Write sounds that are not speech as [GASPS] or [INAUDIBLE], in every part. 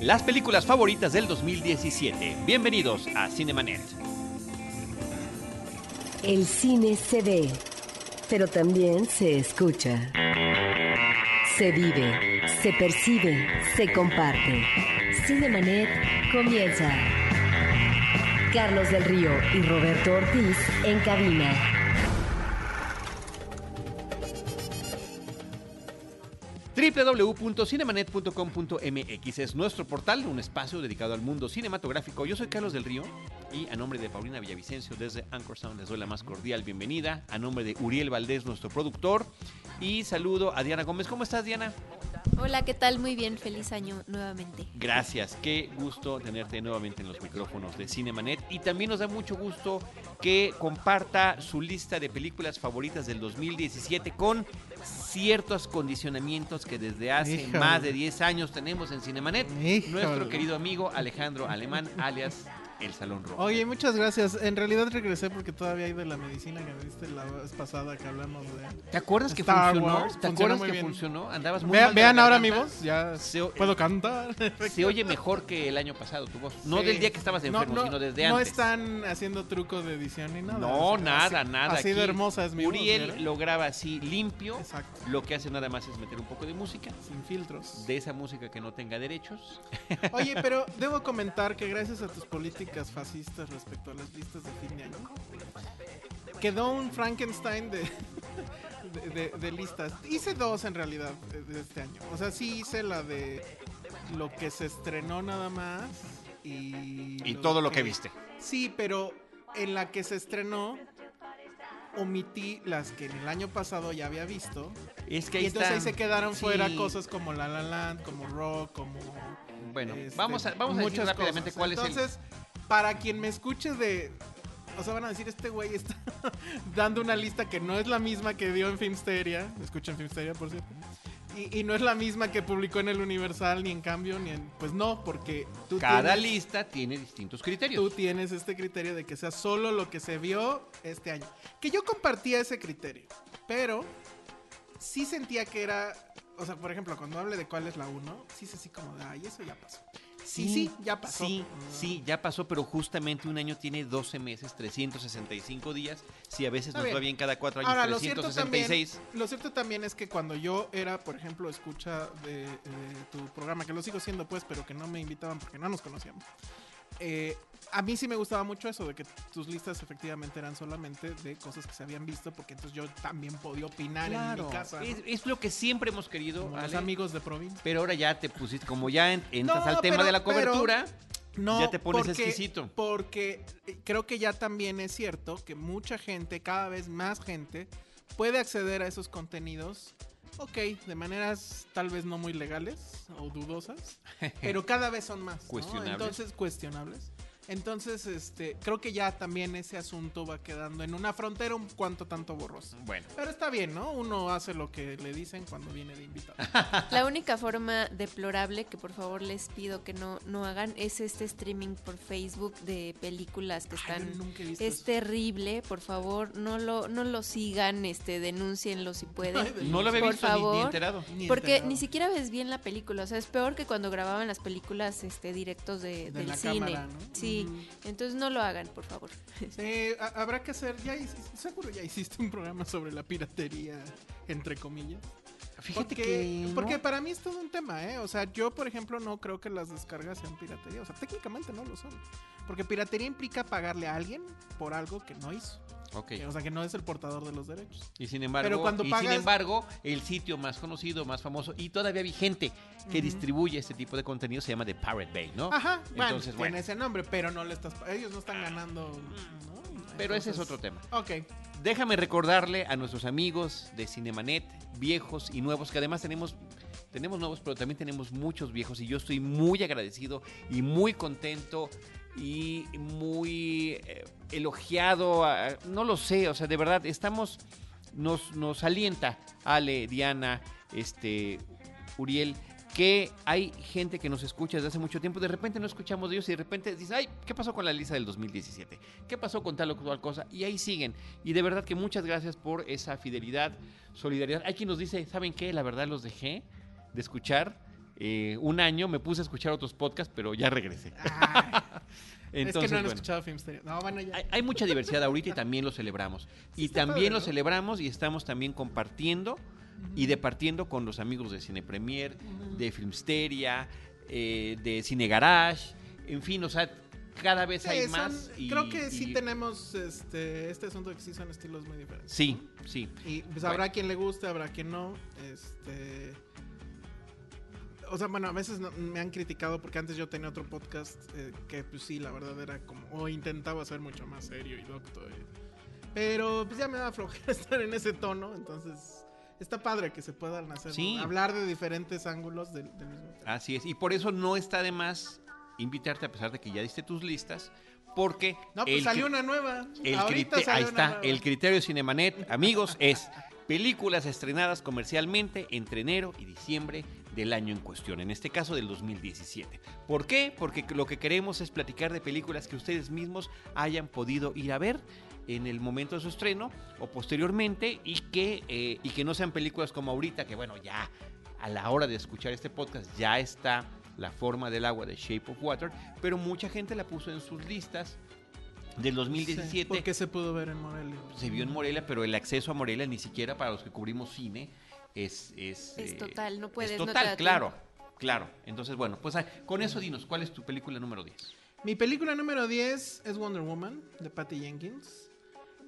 las películas favoritas del 2017. Bienvenidos a Cinemanet. El cine se ve, pero también se escucha. Se vive, se percibe, se comparte. Cinemanet comienza. Carlos del Río y Roberto Ortiz en cabina. www.cinemanet.com.mx es nuestro portal, un espacio dedicado al mundo cinematográfico. Yo soy Carlos del Río y a nombre de Paulina Villavicencio desde Anchor Sound les doy la más cordial bienvenida. A nombre de Uriel Valdés, nuestro productor. Y saludo a Diana Gómez. ¿Cómo estás, Diana? Hola, ¿qué tal? Muy bien, feliz año nuevamente. Gracias, qué gusto tenerte nuevamente en los micrófonos de Cinemanet y también nos da mucho gusto que comparta su lista de películas favoritas del 2017 con ciertos condicionamientos que desde hace más de 10 años tenemos en Cinemanet. Nuestro querido amigo Alejandro Alemán, alias el Salón Rojo. Oye, muchas gracias. En realidad regresé porque todavía hay de la medicina que me viste la vez pasada que hablamos de. ¿Te acuerdas que funcionó? ¿Te acuerdas que funcionó? Andabas muy Vean ahora mi voz, ya puedo cantar. Se oye mejor que el año pasado tu voz. No del día que estabas enfermo, sino desde antes. No están haciendo trucos de edición ni nada. No, nada, nada. Así de hermosa es mi Uriel voz. lo graba así limpio. Exacto. Lo que hace nada más es meter un poco de música. Sin filtros. De esa música que no tenga derechos. Oye, pero [LAUGHS] debo comentar que gracias a tus políticas fascistas respecto a las listas de fin de año. Quedó un Frankenstein de, [LAUGHS] de, listas. Hice dos en realidad de este año. O sea, sí hice la de lo que se estrenó nada más y... Y todo lo que viste. Sí, pero en la que se estrenó omití las que en el año pasado ya había visto. Es que y entonces ahí se quedaron fuera cosas como La La Land, como Rock, como... Bueno, este, vamos a, vamos a decir rápidamente cuál es el para quien me escuche de. O sea, van a decir, este güey está [LAUGHS] dando una lista que no es la misma que dio en Filmsteria. Escuchan Filmsteria, por cierto. Y, no es la misma que publicó en el Universal, ni en cambio, ni en. Pues no, porque tú. Cada lista tiene distintos criterios. Tú tienes este criterio de que sea solo lo que se vio este año. Que yo compartía ese criterio. Pero sí sentía que era. O sea, por ejemplo, cuando hable de cuál es la 1, sí es así como de, ay, eso ya pasó. Sí, sí, ya pasó. Sí, sí, ya pasó, pero justamente un año tiene 12 meses, 365 días. Si a veces nos va bien cada cuatro años, Ahora, 366. Lo cierto, también, lo cierto también es que cuando yo era, por ejemplo, escucha de, tu programa, que lo sigo siendo pues, pero que no me invitaban porque no nos conocíamos. Eh, a mí sí me gustaba mucho eso, de que tus listas efectivamente eran solamente de cosas que se habían visto, porque entonces yo también podía opinar en mi casa. Es, lo que siempre hemos querido. a los amigos de provincia. Pero ahora ya te pusiste, como ya entras al tema de la cobertura. no, ya te pones exquisito. Porque eh, creo que ya también es cierto que mucha gente, cada vez más gente, puede acceder a esos contenidos ok, de maneras tal vez no muy legales o dudosas, [LAUGHS] pero cada vez son más. Cuestionables. Entonces, cuestionables. Entonces, este, creo que ya también ese asunto va quedando en una frontera un cuanto tanto borrosa. Bueno. Pero está bien, ¿no? Uno hace lo que le dicen cuando viene de invitado. [LAUGHS] La única forma deplorable que por favor les pido que no, no hagan es este streaming por Facebook de películas que están. es terrible, por favor, no lo, no lo sigan, este, denúncienlo si pueden. [LAUGHS] no lo había visto Ni, enterado. porque ni siquiera ves bien la película. O sea, es peor que cuando grababan las películas este, directos de, del cine. Sí, entonces no lo hagan, por favor. [LAUGHS] habrá que hacer, ya seguro ya hiciste un programa sobre la piratería, entre comillas. Fíjate porque, que. Porque para mí es todo un tema, ¿eh? O sea, yo, por ejemplo, no creo que las descargas sean piratería. O sea, técnicamente no lo son. Porque piratería implica pagarle a alguien por algo que no hizo. O sea, que no es el portador de los derechos. Y sin embargo, y sin embargo el sitio más conocido, más famoso y todavía vigente que distribuye este tipo de contenido se llama The Pirate Bay, ¿no? Ajá, Entonces, bueno, tiene ese nombre, pero no le estás ellos no están ganando, Pero ese es otro tema. Ok. Déjame recordarle a nuestros amigos de Cinemanet, viejos y nuevos, que además tenemos tenemos nuevos, pero también tenemos muchos viejos y yo estoy muy agradecido y muy contento y muy eh, elogiado, no lo sé, o sea, de verdad, estamos, nos, nos alienta Ale, Diana, este, Uriel, que hay gente que nos escucha desde hace mucho tiempo, de repente no escuchamos de ellos y de repente dice, ay, ¿qué pasó con la lista del 2017? ¿Qué pasó con tal o cual cosa? Y ahí siguen. Y de verdad que muchas gracias por esa fidelidad, solidaridad. Hay quien nos dice, ¿saben qué? La verdad los dejé de escuchar eh, un año, me puse a escuchar otros podcasts, pero ya regresé. Entonces, es que no han escuchado Filmsteria. No, bueno, ya. Hay, hay, mucha diversidad ahorita y también lo celebramos. y también lo celebramos y estamos también compartiendo y departiendo con los amigos de Cine Premier, de Filmsteria, eh, de Cine Garage, en fin, o sea, cada vez hay más. Y, creo que sí tenemos este, este asunto de que sí son estilos muy diferentes. Sí, sí. Y pues habrá quien le guste, habrá quien no. Este. O sea, bueno, a veces me han criticado porque antes yo tenía otro podcast eh, que, pues sí, la verdad era como. O intentaba ser mucho más serio y doctor. pero pues ya me da flojera [LAUGHS] estar en ese tono, entonces está padre que se puedan hacer hablar de diferentes ángulos del, del, mismo tema. Así es, y por eso no está de más invitarte a pesar de que ya diste tus listas, porque... No, pues salió una nueva. El ahí está, el criterio Cinemanet, amigos, es películas estrenadas comercialmente entre enero y diciembre del año en cuestión, en este caso del 2017. ¿Por qué? Porque lo que queremos es platicar de películas que ustedes mismos hayan podido ir a ver en el momento de su estreno o posteriormente y que, eh, y que no sean películas como ahorita, que bueno, ya a la hora de escuchar este podcast ya está la forma del agua de Shape of Water, pero mucha gente la puso en sus listas del 2017. ¿Por qué se pudo ver en Morelia? Se vio en Morelia, pero el acceso a Morelia ni siquiera para los que cubrimos cine es... Es, es eh, total, no puedes. Es total, claro, claro. Entonces, bueno, pues con eso dinos, ¿cuál es tu película número 10? Mi película número 10 es Wonder Woman, de Patty Jenkins.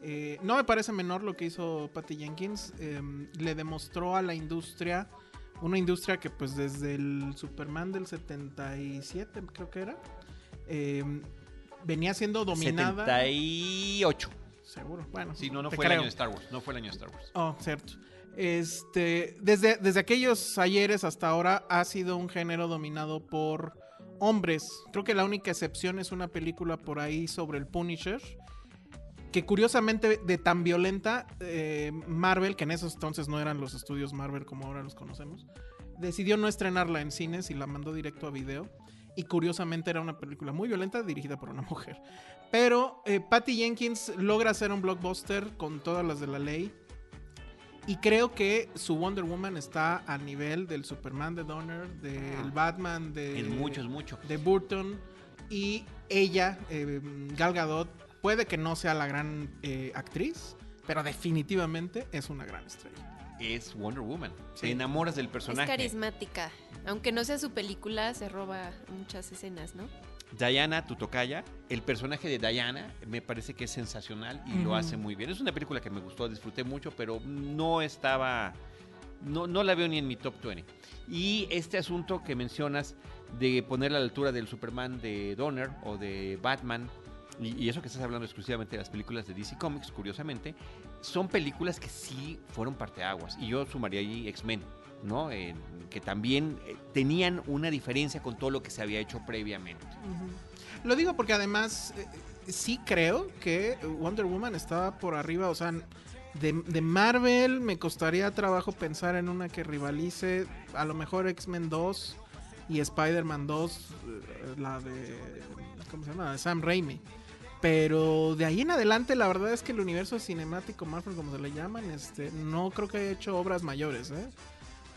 Eh, no me parece menor lo que hizo Patty Jenkins. Em, le demostró a la industria una industria que pues desde el Superman del 77, creo que era, em, venía siendo dominada. 78. Seguro, bueno. Sí, no, no fue el año de Star Wars, no fue el año de Star Wars. Oh, cierto. Este, desde, desde aquellos ayeres hasta ahora ha sido un género dominado por hombres. Creo que la única excepción es una película por ahí sobre el Punisher que curiosamente de tan violenta, eh, Marvel, que en esos entonces no eran los estudios Marvel como ahora los conocemos, decidió no estrenarla en cines y la mandó directo a video. Y curiosamente era una película muy violenta dirigida por una mujer. Pero eh, Patty Jenkins logra hacer un blockbuster con todas las de la ley. Y creo que su Wonder Woman está a nivel del Superman de Donner, del Batman de... En muchos, mucho. De Burton. Y ella, eh, Gal Gadot, Puede que no sea la gran eh, actriz, pero definitivamente es una gran estrella. Es Wonder Woman. Se enamoras del personaje. Es carismática. Aunque no sea su película, se roba muchas escenas, ¿no? Diana Tutokaya, el personaje de Diana me parece que es sensacional y lo hace muy bien. Es una película que me gustó, disfruté mucho, pero no estaba, no, no la veo ni en mi top 20. Y este asunto que mencionas de ponerla a la altura del Superman de Donner o de Batman y, eso que estás hablando exclusivamente de las películas de DC Comics, curiosamente, son películas que sí fueron parteaguas. Y yo sumaría ahí X-Men, ¿no? que también eh, tenían una diferencia con todo lo que se había hecho previamente. Lo digo porque además eh, sí creo que Wonder Woman estaba por arriba, o sea, de, de, Marvel me costaría trabajo pensar en una que rivalice, a lo mejor X-Men 2 y Spider-Man 2, eh, la de, ¿cómo se llama? Sam Raimi. Pero de ahí en adelante, la verdad es que el universo cinemático Marvel, como se le llaman, este, no creo que haya hecho obras mayores, ¿eh?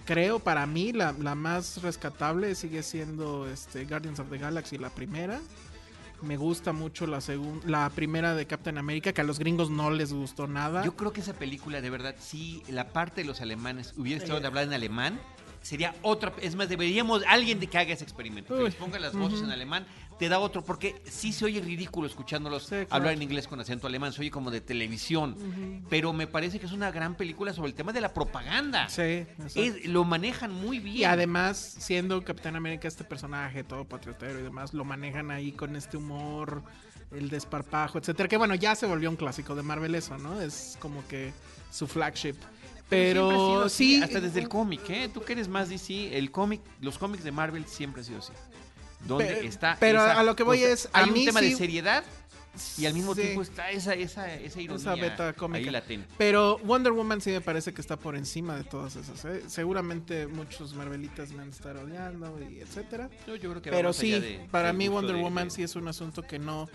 Creo, para mí, la, más rescatable sigue siendo este, Guardians of the Galaxy, la primera. Me gusta mucho la segunda, la primera de Captain America, que a los gringos no les gustó nada. Yo creo que esa película, de verdad, sí, la parte de los alemanes hubiera estado de hablar en alemán, sería otra. Es más, deberíamos alguien de que haga ese experimento, que les ponga las voces en alemán, te da otro, porque sí se oye ridículo escuchándolos hablar en inglés con acento alemán, se oye como de televisión, pero me parece que es una gran película sobre el tema de la propaganda. Sí, lo manejan muy bien. Y además, siendo Capitán América este personaje todo patriotero y demás, lo manejan ahí con este humor, el desparpajo, etcétera, que bueno, ya se volvió un clásico de Marvel eso, ¿no? Es como que su flagship. Pero sí. Hasta desde el cómic, ¿eh? Tú que eres más DC, el cómic, los cómics de Marvel siempre han sido así. ¿Dónde está? Pero a lo que voy es. Hay un tema de seriedad y al mismo tiempo está esa, esa, esa ironía esa beta cómica. Pero Wonder Woman sí me parece que está por encima de todas esas. ¿eh? Seguramente muchos Marvelitas me van a estar odiando y etcétera. yo creo que Pero sí, para mí Wonder Woman sí es un asunto que no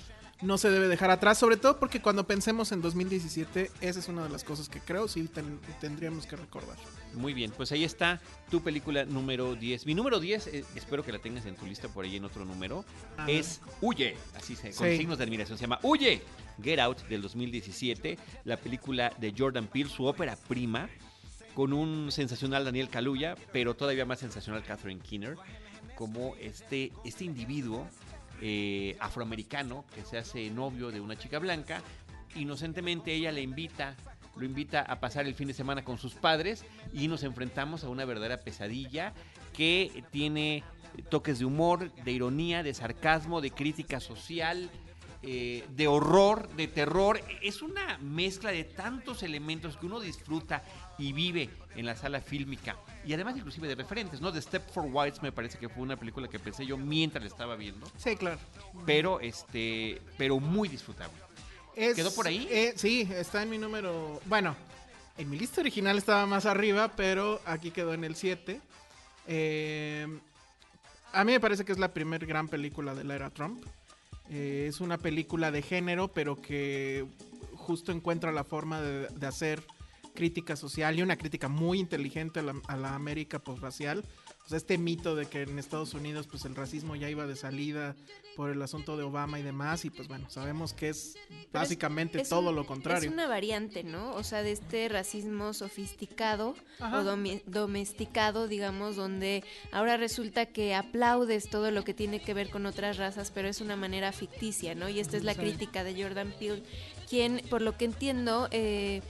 no se debe dejar atrás, sobre todo porque cuando pensemos en 2017, esa es una de las cosas que creo sí tendríamos que recordar. Muy bien, pues ahí está tu película número 10. Mi número 10, eh, espero que la tengas en tu lista por ahí en otro número, es Huye, así se, con signos de admiración, se llama Huye, Get Out del 2017, la película de Jordan Peele, su ópera prima, con un sensacional Daniel Kaluuya, pero todavía más sensacional Catherine Keener, como este, este individuo eh, afroamericano que se hace novio de una chica blanca. Inocentemente ella le invita, lo invita a pasar el fin de semana con sus padres y nos enfrentamos a una verdadera pesadilla que tiene toques de humor, de ironía, de sarcasmo, de crítica social, eh, de horror, de terror. Es una mezcla de tantos elementos que uno disfruta y vive en la sala fílmica. Y además inclusive de referentes, ¿no? The Step for Whites me parece que fue una película que pensé yo mientras la estaba viendo. Sí, claro. Pero, este, pero muy disfrutable. ¿Quedó por ahí? Eh, sí, está en mi número... Bueno, en mi lista original estaba más arriba, pero aquí quedó en el 7. Eh, a mí me parece que es la primera gran película de la era Trump. Eh, es una película de género, pero que justo encuentra la forma de, hacer crítica social y una crítica muy inteligente a la, a la América posracial o sea, este mito de que en Estados Unidos pues el racismo ya iba de salida por el asunto de Obama y demás y pues bueno, sabemos que es básicamente todo lo contrario. Es una variante, ¿no? O sea, de este racismo sofisticado o domesticado, digamos, donde ahora resulta que aplaudes todo lo que tiene que ver con otras razas, pero es una manera ficticia, ¿no? Y esta es la crítica de Jordan Peele, quien, por lo que entiendo, eh,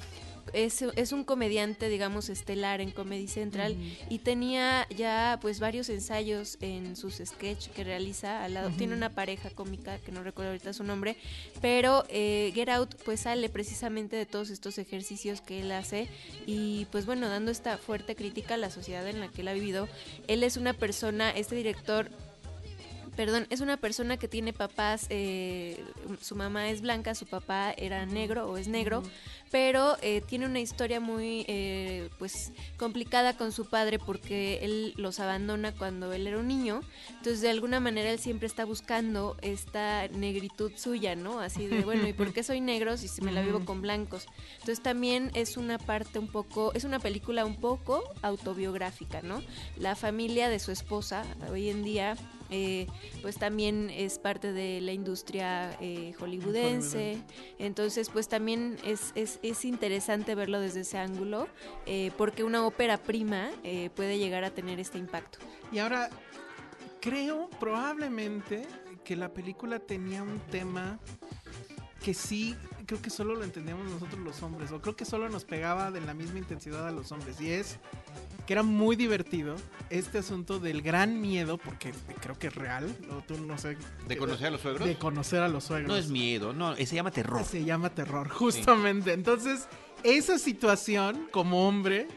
es, un comediante, digamos, estelar en Comedy Central y tenía ya pues varios ensayos en sus sketch que realiza al lado. Tiene una pareja cómica que no recuerdo ahorita su nombre, pero eh, Get Out pues sale precisamente de todos estos ejercicios que él hace y pues bueno, dando esta fuerte crítica a la sociedad en la que él ha vivido. Él es una persona, este director perdón, es una persona que tiene papás, eh, su mamá es blanca, su papá era negro o es negro, pero eh, tiene una historia muy eh, pues complicada con su padre porque él los abandona cuando él era un niño, entonces de alguna manera él siempre está buscando esta negritud suya, ¿no? Así de, bueno, ¿y por qué soy negro si me la vivo con blancos? Entonces también es una parte un poco, es una película un poco autobiográfica, ¿no? La familia de su esposa hoy en día eh, pues también es parte de la industria eh, hollywoodense. Entonces, pues también es, es, es, interesante verlo desde ese ángulo, eh, porque una ópera prima puede llegar a tener este impacto. Y ahora, creo probablemente que la película tenía un tema que sí creo que solo lo entendíamos nosotros los hombres, o creo que solo nos pegaba de la misma intensidad a los hombres, y es que era muy divertido este asunto del gran miedo, porque creo que es real, o tú no sé. ¿De conocer a los suegros? De conocer a los suegros. No es miedo, no, se llama terror. Se llama terror, justamente. Entonces, esa situación como hombre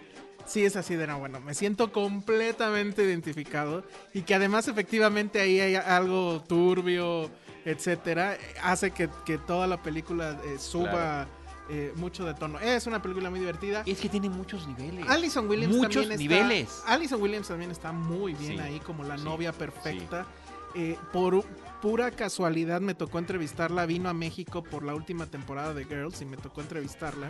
sí es así de no, bueno, me siento completamente identificado y que además efectivamente ahí hay algo turbio, etcétera, hace que, toda la película eh, suba eh, mucho de tono. Es una película muy divertida. Es que tiene muchos niveles. Alison Williams muchos también niveles. Está, Alison Williams también está muy bien ahí como la novia perfecta. Eh, por pura casualidad me tocó entrevistarla. Vino a México por la última temporada de Girls y me tocó entrevistarla.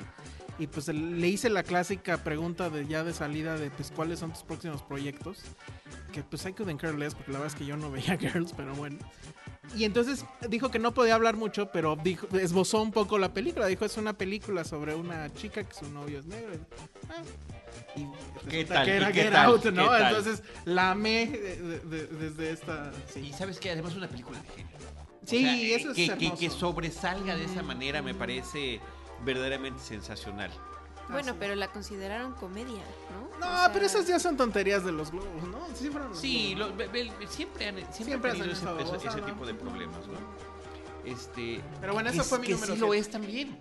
Y pues le hice la clásica pregunta de ya de salida de pues cuáles son tus próximos proyectos. Que pues I couldn't care less porque la verdad es que yo no veía [LAUGHS] Girls, pero bueno. Y entonces dijo que no podía hablar mucho, pero dijo, esbozó un poco la película. Dijo, es una película sobre una chica que su novio es negro. Ah. Y ¿Qué tal? que era Get Out, ¿no? Entonces la amé desde esta... Y sabes que además es una película de género. Sí, eso es que, que, sobresalga de esa manera me parece verdaderamente sensacional. Bueno, pero la consideraron comedia, ¿no? No, pero esas ya son tonterías de los globos, ¿no? Sí, siempre han, siempre, tenido ese, tipo de problemas, ¿no? Este, pero bueno, eso fue mi que número sí lo es también.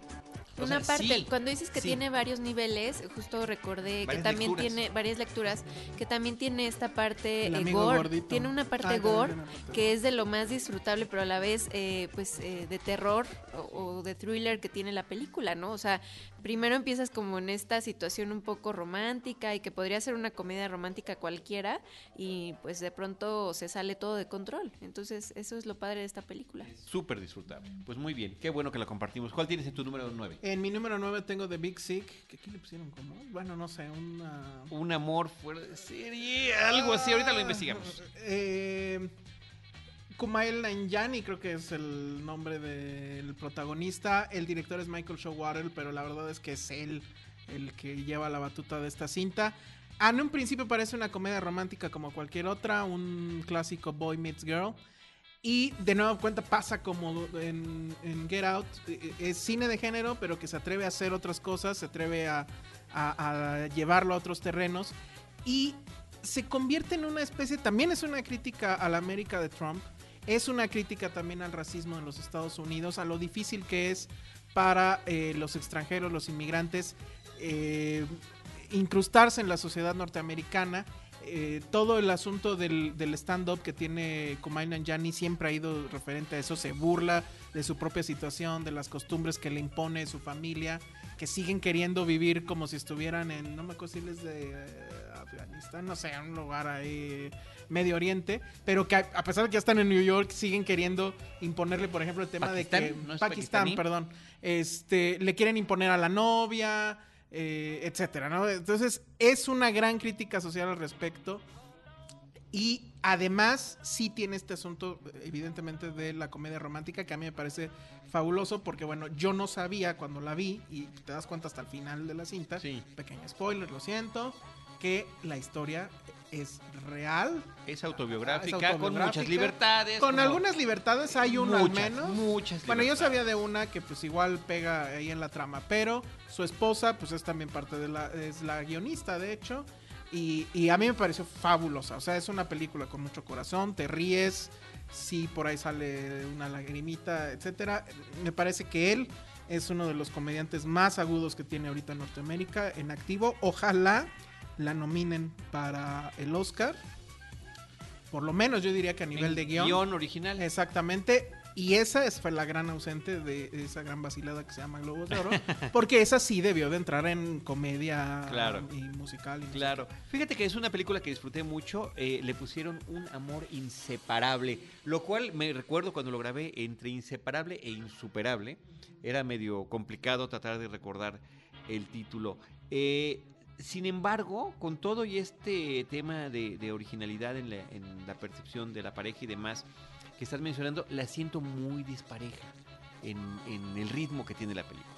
Una parte, cuando dices que tiene varios niveles, justo recordé que también tiene varias lecturas, que también tiene esta parte eh, gore, tiene una parte ah, gore que es de lo más disfrutable, pero a la vez eh, pues eh, de terror o, de thriller que tiene la película, ¿no? O sea, primero empiezas como en esta situación un poco romántica y que podría ser una comedia romántica cualquiera y pues de pronto se sale todo de control. Entonces, eso es lo padre de esta película. Súper disfrutable. Pues muy bien, qué bueno que la compartimos. ¿Cuál tienes en tu número 9? En mi número 9 tengo The Big Sick. ¿Qué, le pusieron como? Bueno, no sé, una... Un amor fuera de serie, algo así. Ahorita lo investigamos. Eh... Kumail Nanjiani creo que es el nombre del protagonista. El director es Michael Showalter, pero la verdad es que es él el que lleva la batuta de esta cinta. En un principio parece una comedia romántica como cualquier otra, un clásico Boy Meets Girl. Y de nuevo cuenta pasa como en, Get Out. E, e, es cine de género, pero que se atreve a hacer otras cosas, se atreve a, llevarlo a otros terrenos. Y se convierte en una especie, también es una crítica a la América de Trump. Es una crítica también al racismo en los Estados Unidos, a lo difícil que es para eh, los extranjeros, los inmigrantes, eh, incrustarse en la sociedad norteamericana. Eh, todo el asunto del, stand-up que tiene Kumail Nanjiani siempre ha ido referente a eso, se burla de su propia situación, de las costumbres que le impone su familia, que siguen queriendo vivir como si estuvieran en, no me acuerdo si de eh, Afganistán, no sé, un lugar ahí, Medio Oriente, pero que a, pesar de que ya están en New York, siguen queriendo imponerle, por ejemplo, el tema de que... Pakistán, perdón. Este, le quieren imponer a la novia eh, etcétera, ¿no? Entonces, es una gran crítica social al respecto. Y además, sí tiene este asunto, evidentemente, de la comedia romántica, que a mí me parece fabuloso, porque bueno, yo no sabía cuando la vi, y te das cuenta hasta el final de la cinta, sí. pequeño spoiler, lo siento, que la historia es real. Es autobiográfica, con muchas libertades. Con algunas libertades hay una al menos. Muchas Bueno, yo sabía de una que pues igual pega ahí en la trama, pero su esposa pues es también parte de la, es la guionista de hecho. Y, y a mí me pareció fabulosa. O sea, es una película con mucho corazón, te ríes, sí por ahí sale una lagrimita, etcétera. Me parece que él es uno de los comediantes más agudos que tiene ahorita Norteamérica en activo. Ojalá la nominen para el Oscar. Por lo menos yo diría que a nivel de guion. Guión original. Exactamente. Y esa es, fue la gran ausente de esa gran vacilada que se llama Globos de Oro. [LAUGHS] porque esa sí debió de entrar en comedia y musical. claro. Fíjate que es una película que disfruté mucho. Eh, le pusieron un amor inseparable. Lo cual me recuerdo cuando lo grabé entre inseparable e insuperable. Era medio complicado tratar de recordar el título. Eh, sin embargo, con todo y este tema de, originalidad en la, percepción de la pareja y demás que estás mencionando, la siento muy dispareja en, el ritmo que tiene la película.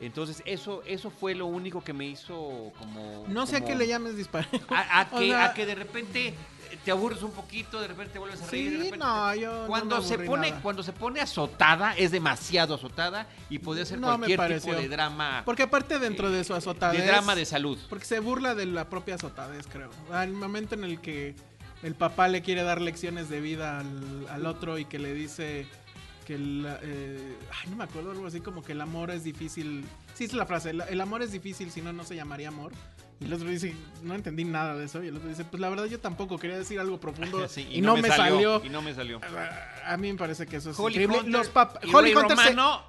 Entonces, eso, eso fue lo único que me hizo como. No sé a qué le llames disparejo. a, [LAUGHS] que, de repente te aburres un poquito, de repente te vuelves a reír. Sí, no, yo cuando se pone cuando se pone azotada es demasiado azotada y podría ser cualquier tipo de drama. Porque aparte dentro de su azotadez, de drama de salud. Porque se burla de la propia azotadez, creo. Al momento en el que el papá le quiere dar lecciones de vida al, al otro y que le dice que el, eh, ay, no me acuerdo algo así como que el amor es difícil. Sí es la frase, el amor es difícil, si no no se llamaría amor. Y el otro dice, no entendí nada de eso. Y el otro dice, pues la verdad yo tampoco quería decir algo profundo [LAUGHS] y, no, me, salió, Y no me salió. A, mí me parece que eso es Holly increíble. Los Holly, Hunter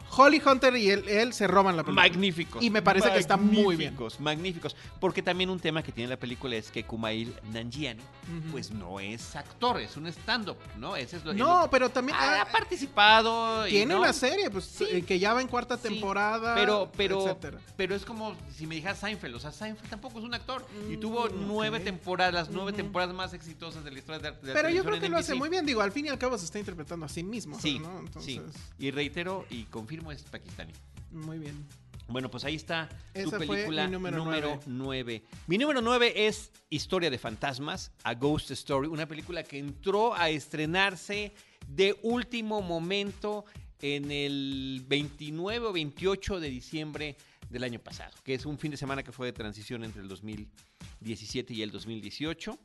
Holly Hunter y él, se roban la película. Magníficos. Y me parece que está muy bien. Magníficos. Porque también un tema que tiene la película es que Kumail Nanjiani, pues no es actor, es un stand-up, ¿no? Ese es lo, no, pero también ha, ah, participado. Tiene una serie, pues eh, que ya va en cuarta temporada. Pero, pero, pero es como si me dijeras Seinfeld. O sea, Seinfeld tampoco es un actor. y tuvo mm, nueve temporadas, las nueve temporadas más exitosas de la historia de, arte. Pero yo creo que lo hace muy bien. Digo, al fin y al cabo se está interpretando a sí mismo. Sí, sí. Y reitero y confirmo, es pakistaní. Muy bien. Bueno, pues ahí está tu película número, nueve. Mi número nueve es Historia de Fantasmas, A Ghost Story, una película que entró a estrenarse de último momento en el 29 o 28 de diciembre del año pasado, que es un fin de semana que fue de transición entre el 2017 y el 2018.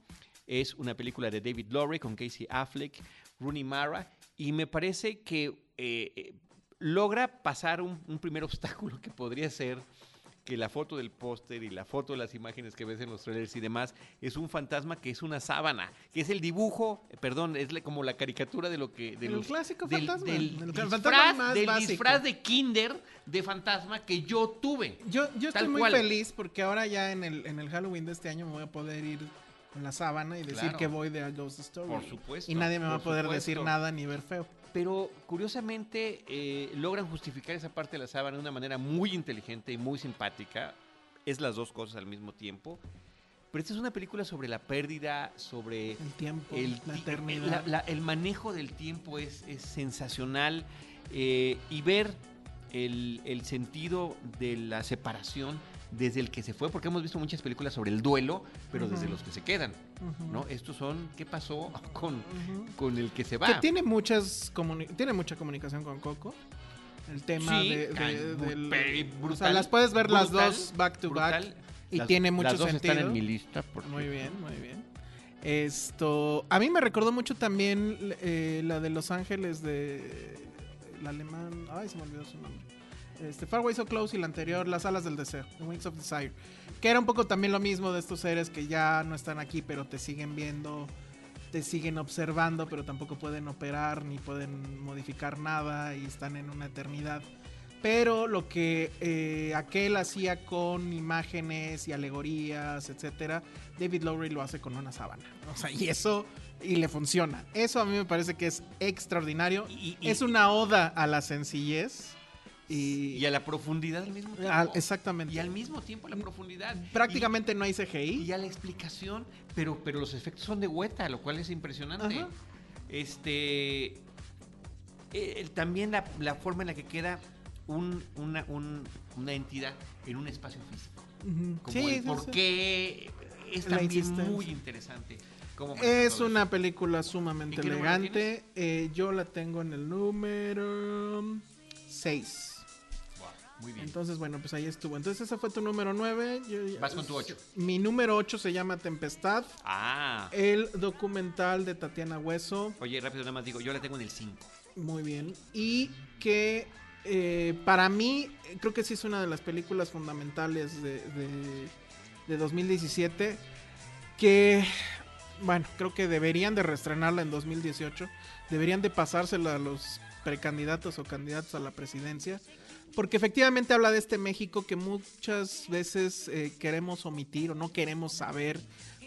Es una película de David Lowry con Casey Affleck, Rooney Mara, y me parece que eh, logra pasar un primer obstáculo que podría ser que la foto del póster y la foto de las imágenes que ves en los trailers y demás es un fantasma que es una sábana, que es el dibujo, perdón, es como la caricatura de lo que... De El los- clásico del, fantasma, Del, el disfraz, fantasma más del disfraz de kinder de fantasma que yo tuve. Yo, yo estoy muy cual. feliz porque ahora ya en el, en el Halloween de este año me voy a poder ir con la sábana y decir Claro. que voy de A Ghost Story. Por supuesto, Y nadie me va a poder supuesto. decir nada ni ver feo. Pero curiosamente eh, logran justificar esa parte de la sábana de una manera muy inteligente y muy simpática. Es las dos cosas al mismo tiempo. Pero esta es una película sobre la pérdida, sobre El tiempo, el, la eternidad. la- la- el manejo del tiempo es, es sensacional eh, y ver el, el sentido de la separación desde el que se fue, porque hemos visto muchas películas sobre el duelo, pero desde los que se quedan, ¿no? Estos son, ¿qué pasó [LAUGHS] con, con el que se Que va? tiene muchas comuni- tiene mucha comunicación con Coco. El tema Sí, de, del- o sea, las puedes ver las dos back to back. brutal. y Las- tiene mucho Las dos están sentido. en mi lista. Muy bien, muy bien. Esto, a mí me recordó mucho también eh, la de Los Ángeles de el alemán, ay, se me olvidó su nombre. Este, Far Away So Close y la anterior, Las Alas del Deseo, The Wings of Desire, que era un poco también lo mismo de estos seres que ya no están aquí, pero te siguen viendo, te siguen observando, pero tampoco pueden operar ni pueden modificar nada y están en una eternidad. Pero lo que eh, aquel hacía con imágenes y alegorías, etcétera, David Lowry lo hace con una sábana. O sea, y eso, y le funciona. Eso a mí me parece que es extraordinario. Y- y- es una oda a la sencillez. Y, Y a la profundidad al mismo tiempo. al- exactamente. Y al mismo tiempo a la profundidad. Prácticamente no hay CGI. y a la explicación, pero, pero los efectos son de Weta, lo cual es impresionante. Ajá. Este. eh, también la, la forma en la que queda un- una, un- una entidad en un espacio físico. Como Sí, el sí, por sí. qué es La también muy interesante. Es una eso. película sumamente ¿Y qué número elegante. Eh, yo la tengo en el número 6. Wow, muy bien. Entonces, bueno, pues ahí estuvo. Entonces, ese fue tu número 9. Vas con tu ocho. Mi número 8 se llama Tempestad. ah. El documental de Tatiana Hueso. Oye, rápido, nada más digo, yo la tengo en el 5. Muy bien. Y que eh, para mí, creo que sí es una de las películas fundamentales de, de, de 2017. Que, bueno, creo que deberían de reestrenarla en 2018. Deberían de pasársela a los precandidatos o candidatos a la presidencia. Porque efectivamente habla de este México que muchas veces eh, queremos omitir o no queremos saber.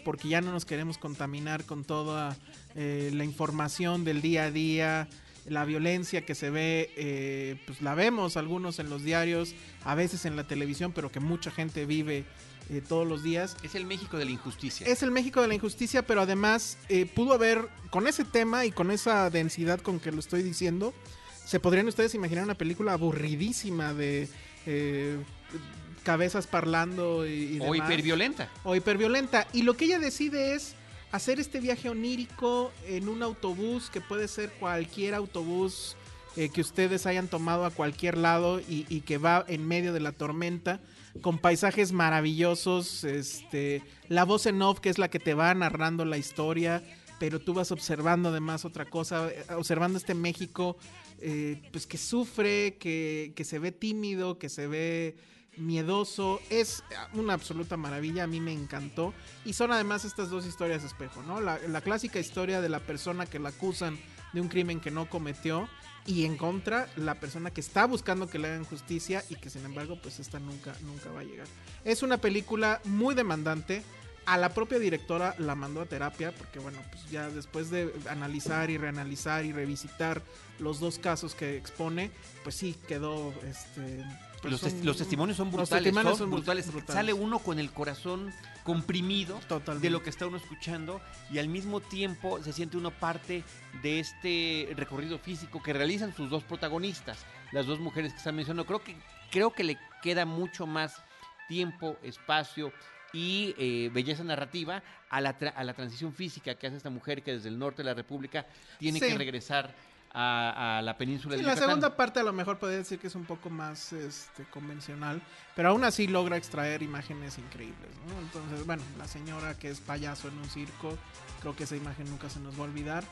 Porque ya no nos queremos contaminar con toda eh, la información del día a día, la violencia que se ve, eh, pues la vemos algunos en los diarios, a veces en la televisión, pero que mucha gente vive eh, todos los días. Es el México de la injusticia. Es el México de la injusticia, pero además pudo haber, con ese tema y con esa densidad con que lo estoy diciendo, se podrían ustedes imaginar una película aburridísima de eh, cabezas parlando y, y o demás hiperviolenta. o hiperviolenta. Y lo que ella decide es hacer este viaje onírico en un autobús que puede ser cualquier autobús eh, que ustedes hayan tomado a cualquier lado y, y que va en medio de la tormenta con paisajes maravillosos, este, la voz en off que es la que te va narrando la historia, pero tú vas observando además otra cosa, eh, observando este México eh, pues que sufre, que, que se ve tímido, que se ve miedoso, es una absoluta maravilla, a mí me encantó. Y son además estas dos historias espejo, ¿no? La, la clásica historia de la persona que la acusan de un crimen que no cometió y en contra la persona que está buscando que le hagan justicia y que sin embargo pues esta nunca, nunca va a llegar. Es una película muy demandante. A la propia directora la mandó a terapia porque bueno, pues ya después de analizar y reanalizar y revisitar los dos casos que expone, pues sí quedó este pues los, tes- los testimonios son los brutales. testimonios son son brutales. brutales. Sale uno con el corazón comprimido Totalmente. de lo que está uno escuchando y al mismo tiempo se siente uno parte de este recorrido físico que realizan sus dos protagonistas, las dos mujeres que están mencionando. Creo que, creo que le queda mucho más tiempo, espacio y eh, belleza narrativa a la, tra- a la transición física que hace esta mujer que desde el norte de la República tiene Sí. que regresar a, a la península Sí, de la Yucatán. segunda parte a lo mejor podría decir que es un poco más este, convencional, pero aún así logra extraer imágenes increíbles. ¿no? Entonces, bueno, la señora que es payaso en un circo, creo que esa imagen nunca se nos va a olvidar.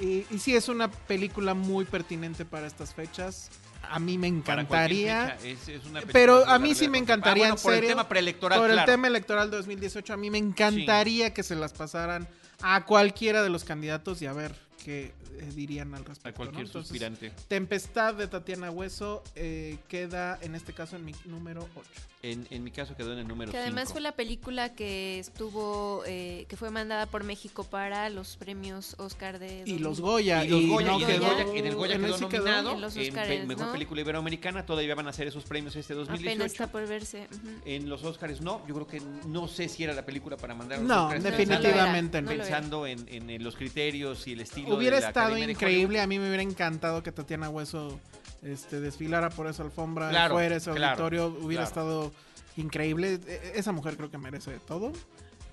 Y, y sí, es una película muy pertinente para estas fechas. A mí me encantaría. fecha, es- es una película Pero a mí sí me encantaría, Ah, bueno, en por serio, el tema preelectoral, Por el tema electoral 2018, a mí me encantaría que se las pasaran a cualquiera de los candidatos y a ver qué eh, dirían al respecto. A ¿no? cualquier Entonces, suspirante. Tempestad de Tatiana Hueso eh, queda en este caso en mi número 8. En, en mi caso quedó en el número Que además cinco. fue la película que estuvo, eh, que fue mandada por México para los premios Oscar de... Y 2000. los Goya. Y los Goya, y en quedó- Goya, en el Goya en quedó ese quedó. nominado En los en pe- Mejor ¿no? Película Iberoamericana. Todavía van a hacer esos premios este Apenas 2018. está por verse. En los Oscars no, yo creo que no sé si era la película para mandar a los No, definitivamente no. Pensando en, en- en los criterios y el estilo Hubiera de la estado Academia de increíble, a mí me hubiera encantado que Tatiana Hueso este, desfilara por esa alfombra, Claro, fuera ese claro, auditorio, hubiera claro. estado increíble. E- Esa mujer creo que merece todo.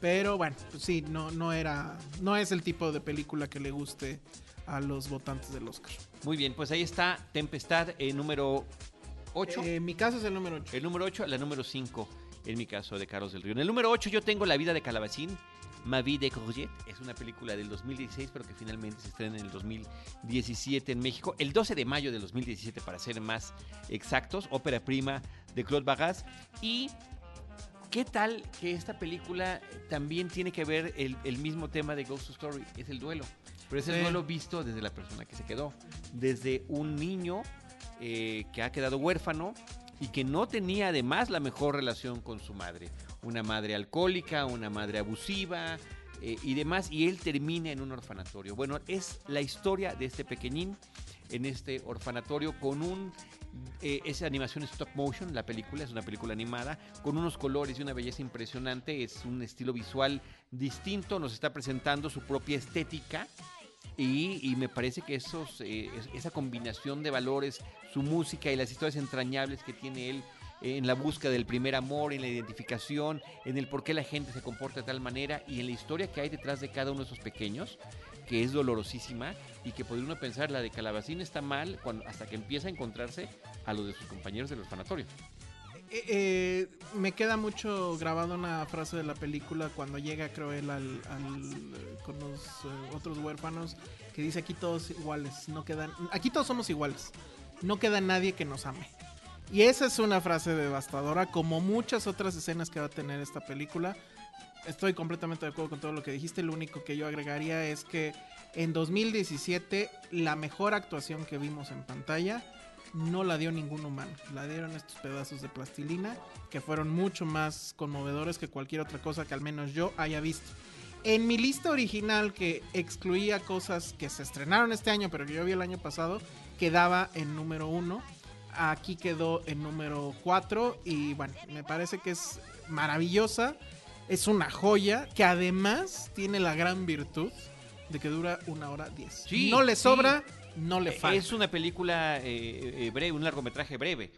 Pero bueno, pues sí, no, no era, no es el tipo de película que le guste a los votantes del Oscar. Muy bien, pues ahí está Tempestad, eh, número 8. Eh, en mi caso es el número 8. El número 8, la número 5, en mi caso, de Carlos del Río. En el número 8 yo tengo La vida de Calabacín, Ma vie de Courgette. Es una película del 2016, pero que finalmente se estrena en el 2017 en México. El 12 de mayo del 2017, para ser más exactos. Ópera prima de Claude Barras. Y... ¿Qué tal que esta película también tiene que ver el, el mismo tema de Ghost Story? Es el duelo. Pero es el duelo visto desde la persona que se quedó. Desde un niño eh, que ha quedado huérfano y que no tenía además la mejor relación con su madre. Una madre alcohólica, una madre abusiva eh, y demás, y él termina en un orfanatorio. Bueno, es la historia de este pequeñín en este orfanatorio con un... eh, es animación stop motion, la película, es una película animada, con unos colores y una belleza impresionante, es un estilo visual distinto, nos está presentando su propia estética y, me parece que esos, eh, es- esa combinación de valores, su música y las historias entrañables que tiene él en la búsqueda del primer amor, en la identificación, en el por qué la gente se comporta de tal manera y en la historia que hay detrás de cada uno de esos pequeños, que es dolorosísima y que podría uno pensar la de Calabacín está mal hasta que empieza a encontrarse a los de sus compañeros del orfanatorio. Eh, eh, me queda mucho grabado una frase de la película cuando llega, creo él, al, con los eh, otros huérfanos, que dice aquí todos iguales, no quedan, aquí todos somos iguales, no queda nadie que nos ame. Y esa es una frase devastadora, como muchas otras escenas que va a tener esta película. Estoy completamente de acuerdo con todo lo que dijiste. Lo único que yo agregaría es que en 2017 la mejor actuación que vimos en pantalla no la dio ningún humano. La dieron estos pedazos de plastilina que fueron mucho más conmovedores que cualquier otra cosa que al menos yo haya visto. En mi lista original que excluía cosas que se estrenaron este año pero que yo vi el año pasado, quedaba en número uno. Aquí quedó en número 4 y bueno, me parece que es maravillosa. Es una joya que además tiene la gran virtud de que dura una hora 10. Sí, no le sí. sobra, no le falta. Es una película eh, eh, breve, un largometraje breve.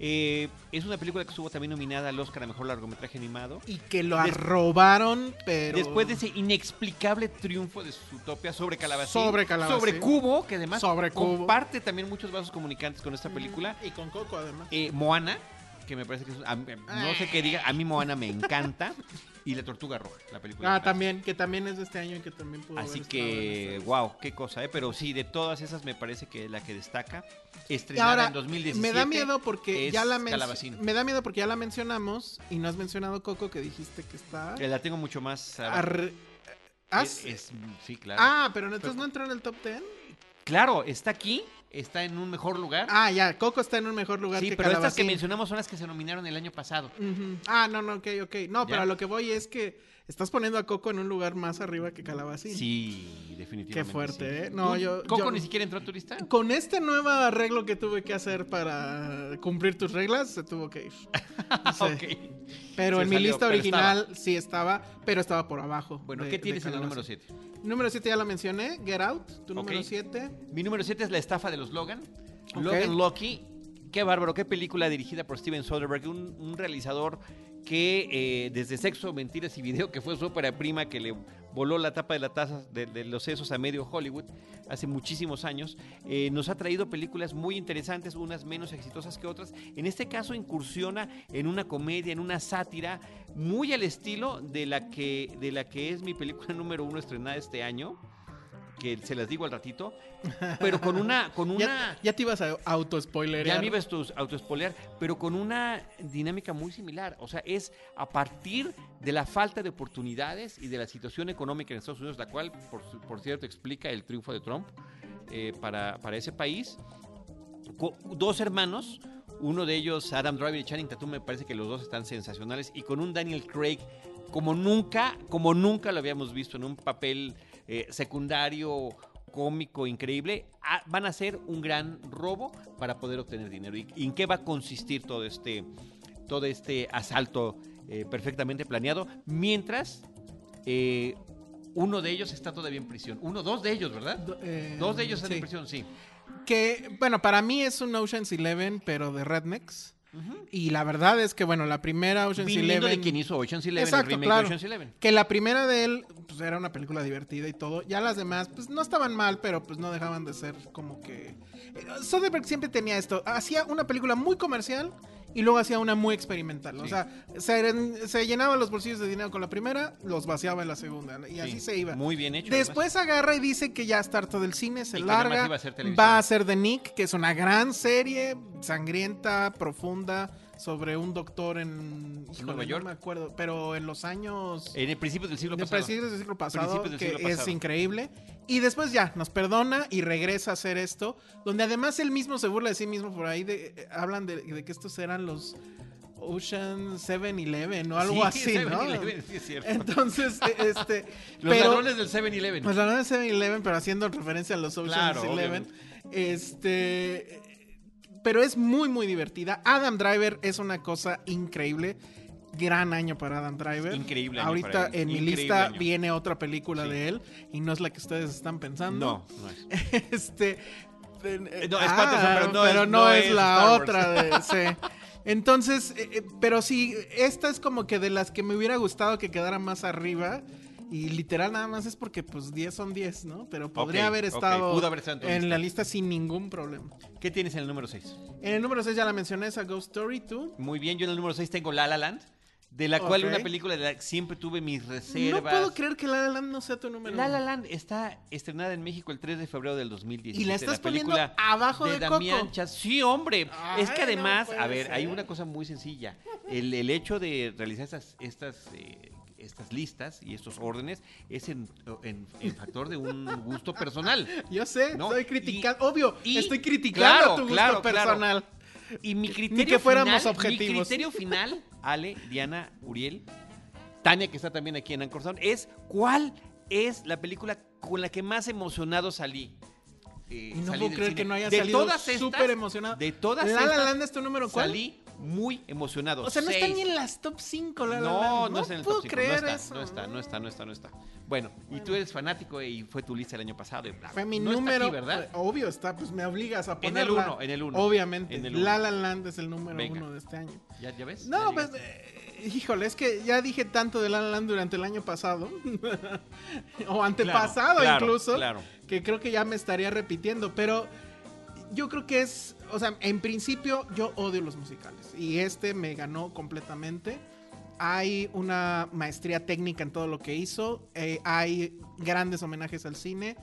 Eh, es una película que estuvo también nominada al Oscar a Mejor Largometraje Animado. Y que lo Des- arrobaron, pero... Después de ese inexplicable triunfo de Zootopia sobre Calabacín. Sobre Calabacín. Sobre Cubo, que además Sobre Cubo. comparte también muchos vasos comunicantes con esta película. Y con Coco además. Eh, Moana, que me parece que es... a no sé qué diga, a mí Moana me encanta. [LAUGHS] y La Tortuga Roja, la película. Ah, también, que también es de este año y que también pudo Así haber que, wow, qué cosa, ¿eh? Pero sí, de todas esas me parece que la que destaca, estrenada ahora, en 2017. me da miedo porque ya la Calabacín. me da miedo porque ya la mencionamos y no has mencionado Coco que dijiste que está Que la tengo mucho más... ¿Has? Es- es- sí, claro. Ah, pero entonces no entró en el top 10. Claro, está aquí, está en un mejor lugar. Ah, ya, Coco está en un mejor lugar sí, que pero estas que mencionamos son las que se nominaron el año pasado. Ah, no, no, ok, ok. No, ¿Ya? pero a lo que voy es que estás poniendo a Coco en un lugar más arriba que Calabacín. Sí, definitivamente. Qué fuerte, sí. ¿eh? No, ¿Tú, yo- ¿Coco yo- ni siquiera entró a tu lista? Con este nuevo arreglo que tuve que hacer para cumplir tus reglas, se tuvo que ir. [LAUGHS] Ok. Pero Se en mi lista original sí estaba, pero estaba por abajo. Bueno, de- ¿qué tienes en el número Calabacín. 7? Número 7 ya lo mencioné, Get Out, tu número Ok. 7. Mi número 7 es La estafa de los Logan. Logan Lucky. Qué bárbaro, qué película dirigida por Steven Soderbergh, un, un realizador que eh, desde Sexo, Mentiras y Video, que fue su ópera prima que le voló la tapa de la taza de, los sesos a medio Hollywood hace muchísimos años, eh, nos ha traído películas muy interesantes, unas menos exitosas que otras. En este caso incursiona en una comedia, en una sátira, muy al estilo de la que, de la que es mi película [LAUGHS] número uno estrenada este año que se las digo al ratito, pero con una, con [LAUGHS] una. Ya, ya te ibas a auto-spoilerear. Ya me ibas a auto-spoilear, pero con una dinámica muy similar. O sea, es a partir de la falta de oportunidades y de la situación económica en Estados Unidos, la cual, por, por cierto, explica el triunfo de Trump eh, para, para ese país. Dos hermanos, uno de ellos, Adam Driver y Channing Tatum, me parece que los dos están sensacionales, y con un Daniel Craig como nunca, como nunca lo habíamos visto en un papel eh, secundario cómico increíble, ah, van a hacer un gran robo para poder obtener dinero. ¿Y, y en qué va a consistir todo este, todo este asalto eh, perfectamente planeado? Mientras eh, uno de ellos está todavía en prisión. Uno, dos de ellos, ¿verdad? Do- Dos de ellos están sí. en prisión, sí. Que, bueno, para mí es un Ocean's Eleven, pero de Rednecks. Y la verdad es que, bueno, la primera Ocean's Viniendo Eleven... de quien hizo Ocean's Eleven, Exacto, el remake claro. de Ocean's Eleven. Que la primera de él, pues era una película divertida y todo. Ya las demás, pues no estaban mal, pero pues no dejaban de ser como que. Eh, Soderbergh siempre tenía esto. Hacía una película muy comercial y luego hacía una muy experimental. O sea, se, se llenaba los bolsillos de dinero con la primera, los vaciaba en la segunda. Y así Sí, se iba. Muy bien hecho. Después agarra y dice que ya está harto del cine, se Y larga. a va a hacer The Nick, que es una gran serie, sangrienta, profunda, sobre un doctor en. híjole, Nueva no York. me acuerdo, pero en los años. En el principio del siglo De pasado. principios del siglo pasado, del que siglo es pasado. increíble. Y después ya, nos perdona y regresa a hacer esto, donde además él mismo se burla de sí mismo por ahí, de, eh, hablan de, de que estos eran los Ocean 7-Eleven o algo Sí, así, 7-Eleven, ¿no? sí, es cierto. Entonces, eh, este... [LAUGHS] Los pero, ladrones del 7-Eleven. Pues la verdad es 7-Eleven, pero haciendo referencia a los Ocean Claro, Eleven. obviamente. Este. Pero es muy, muy divertida. Adam Driver es una cosa increíble. Gran año para Adam Driver. Increíble año Ahorita para él. en mi Increíble lista año. viene otra película Sí. de él y no es la que ustedes están pensando. no, no es. [LAUGHS] este. eh, no, es Patterson, pero no es- no no es es la Star Wars. otra. De, [LAUGHS] sí. Entonces, eh, eh, pero sí, esta es como que de las que me hubiera gustado que quedara más arriba. Y literal nada más es porque pues 10 son 10, ¿no? Pero podría haber estado haber en lista. la lista sin ningún problema. ¿Qué tienes en el número 6? En el número 6 ya la mencioné, esa Ghost Story 2. Muy bien, yo en el número 6 tengo La La Land, de la cual Ok. una película de la que siempre tuve mis No reservas. puedo creer que La La Land no sea tu número La La. Land está estrenada en México el 3 de febrero del 2017. Y la estás poniendo película abajo de Damián Coco. Chaz- Sí, hombre. Ay, es que no además, a ver, hay una cosa muy sencilla. El, el hecho de realizar estas, estas, eh, estas listas y estos órdenes es en, en- en factor de un gusto personal. [LAUGHS] Yo sé, No, estoy criticando, obvio, y- estoy criticando claro, tu gusto claro, claro. personal. Y mi criterio que fuéramos final, objetivos. Mi criterio [LAUGHS] final, Ale, Diana, Uriel, Tania, que está también aquí en Anchor Sound, es cuál es la película con la que más emocionado salí. eh, Y no salí puedo creer cine. que no haya de salido súper emocionado. De todas La La Land es tu número cuál? salí muy emocionado. O sea, no está Seis. ni en las top 5 La La No, Land. no, está en el puedo top cinco, creer no está, eso. No está, no está, no está, no está. Bueno, y tú eres fanático y fue tu lista el año pasado. y bla, Fue mi no está número, aquí, ¿verdad? eh, obvio está, pues me obligas a En ponerla. el uno, en el uno. Obviamente, En el uno. La La Land es el número Venga. uno de este año. ¿Ya, ya ves? No, Ya pues, eh, híjole, es que ya dije tanto de La La Land durante el año pasado, [LAUGHS] o antepasado claro, incluso, claro. que creo que ya me estaría repitiendo, pero yo creo que es, o sea, en principio yo odio los musicales y este me ganó completamente. Hay una maestría técnica en todo lo que hizo, eh, hay grandes homenajes al cine,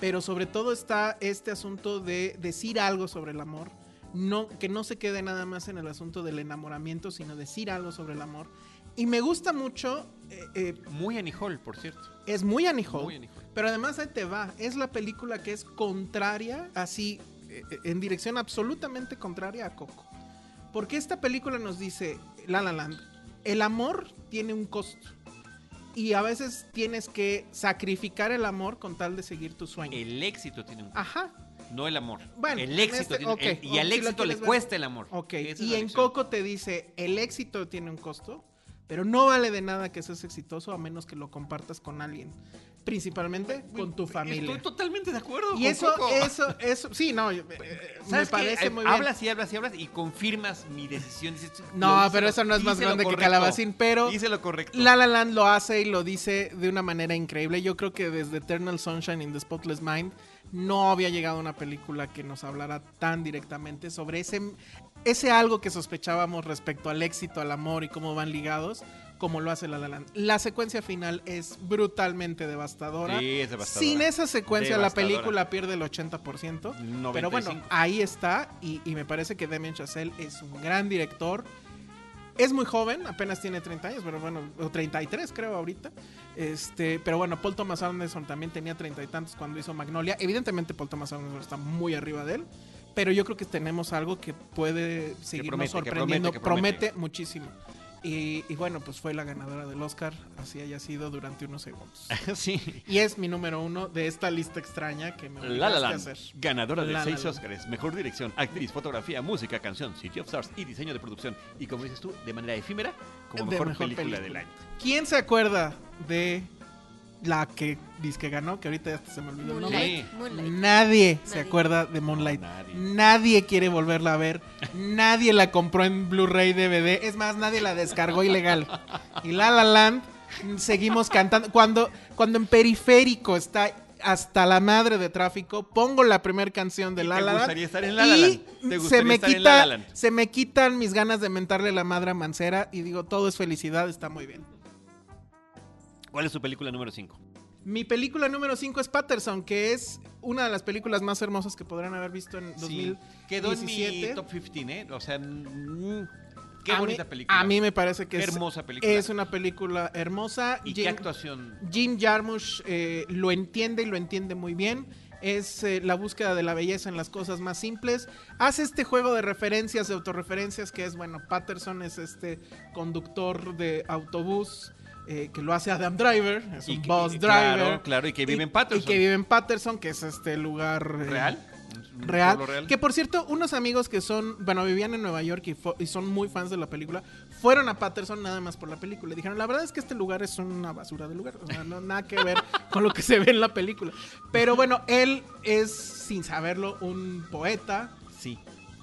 pero sobre todo está este asunto de decir algo sobre el amor, no, que no se quede nada más en el asunto del enamoramiento, sino decir algo sobre el amor. Y me gusta mucho, eh, eh, Muy Annie Hall, por cierto. es muy Annie Hall, Muy Annie Hall. pero además ahí te va, es la película que es contraria, así, en dirección absolutamente contraria a Coco. Porque esta película nos dice, La La Land, el amor tiene un costo. Y a veces tienes que sacrificar el amor con tal de seguir tu sueño. El éxito tiene un Ajá, no el amor. Bueno, el éxito este- tiene, ok, el- y al si éxito le ver. cuesta el amor. ok. Esa Y en. Coco te dice, el éxito tiene un costo, pero no vale de nada que seas exitoso a menos que lo compartas con alguien. Principalmente con tu familia. Estoy totalmente de acuerdo. Y con eso, Coco. eso, eso, sí, no, eh, me parece Eh, muy bien. Hablas y hablas y hablas y confirmas mi decisión. Dices, No, pero eso no es más grande que. Calabacín, pero Hice lo correcto. La La Land lo hace y lo dice de una manera increíble. Yo creo que desde Eternal Sunshine in the Spotless Mind no había llegado una película que nos hablara tan directamente sobre ese, ese algo que sospechábamos respecto al éxito, al amor y cómo van ligados como lo hace La La Land. La secuencia final es brutalmente devastadora. Sí, es devastadora. Sin esa secuencia Devastadora. la película pierde el 80%. Pero bueno, 95. ahí está y, y me parece que Damien Chazelle es un gran director. Es muy joven, apenas tiene 30 años, pero bueno, o 33 creo ahorita. Este, pero bueno, Paul Thomas Anderson también tenía treinta y tantos cuando hizo Magnolia. Evidentemente Paul Thomas Anderson está muy arriba de él, pero yo creo que tenemos algo que puede seguirnos promete, que sorprendiendo, promete, que promete. promete muchísimo. Y, y bueno, pues fue la ganadora del Oscar, así haya sido durante unos segundos. [LAUGHS] sí. Y es mi número uno de esta lista extraña que me La La obligaste a Land, hacer. ganadora de La La seis. Oscars, mejor dirección, actriz, fotografía, música, canción, City of Stars y diseño de producción. Y como dices tú, de manera efímera, como mejor, mejor película, película. del año. ¿Quién se acuerda de la que dice que ganó? Que ahorita ya hasta se me olvidó el nombre. Moonlight. Sí. Moonlight. Nadie se acuerda de Moonlight. Nadie. Nadie quiere volverla a ver. Nadie la compró en Blu-ray DVD. Es más, nadie la descargó ilegal. Y La La Land seguimos cantando. Cuando, cuando en periférico está hasta la madre de tráfico, pongo la primera canción de ¿Y La La Land. estar en La La y Land? ¿Te se gustaría me estar en quita, La La Land? se me quitan mis ganas de mentarle la madre a Mancera y digo, todo es felicidad, está muy bien. ¿Cuál es tu película número 5? Mi película número 5 es Patterson, que es una de las películas más hermosas que podrán haber visto en 2017. Quedó en mi top 15, ¿eh? O sea, mm, qué A mí- bonita película. A mí me parece que Qué es, hermosa película. es una película hermosa. y Jim, qué actuación. Jim Jarmusch eh, lo entiende y lo entiende muy bien. Es eh, la búsqueda de la belleza en las cosas más simples. Hace este juego de referencias, de autorreferencias, que es, bueno, Patterson es este conductor de autobús eh, que lo hace Adam Driver. Es Y un que- bus y- driver. claro, claro, y que vive en Patterson. Y que vive en Patterson, que es este lugar... eh, ¿Real? ¿Un real. Que por cierto, unos amigos que son, bueno, vivían en Nueva York y, son muy fans de la película, fueron a Patterson nada más por la película. Y dijeron, la verdad es que este lugar es una basura de lugar. O sea, no nada que ver [LAUGHS] con lo que se ve en la película. Pero bueno, él es, sin saberlo, un poeta. Sí.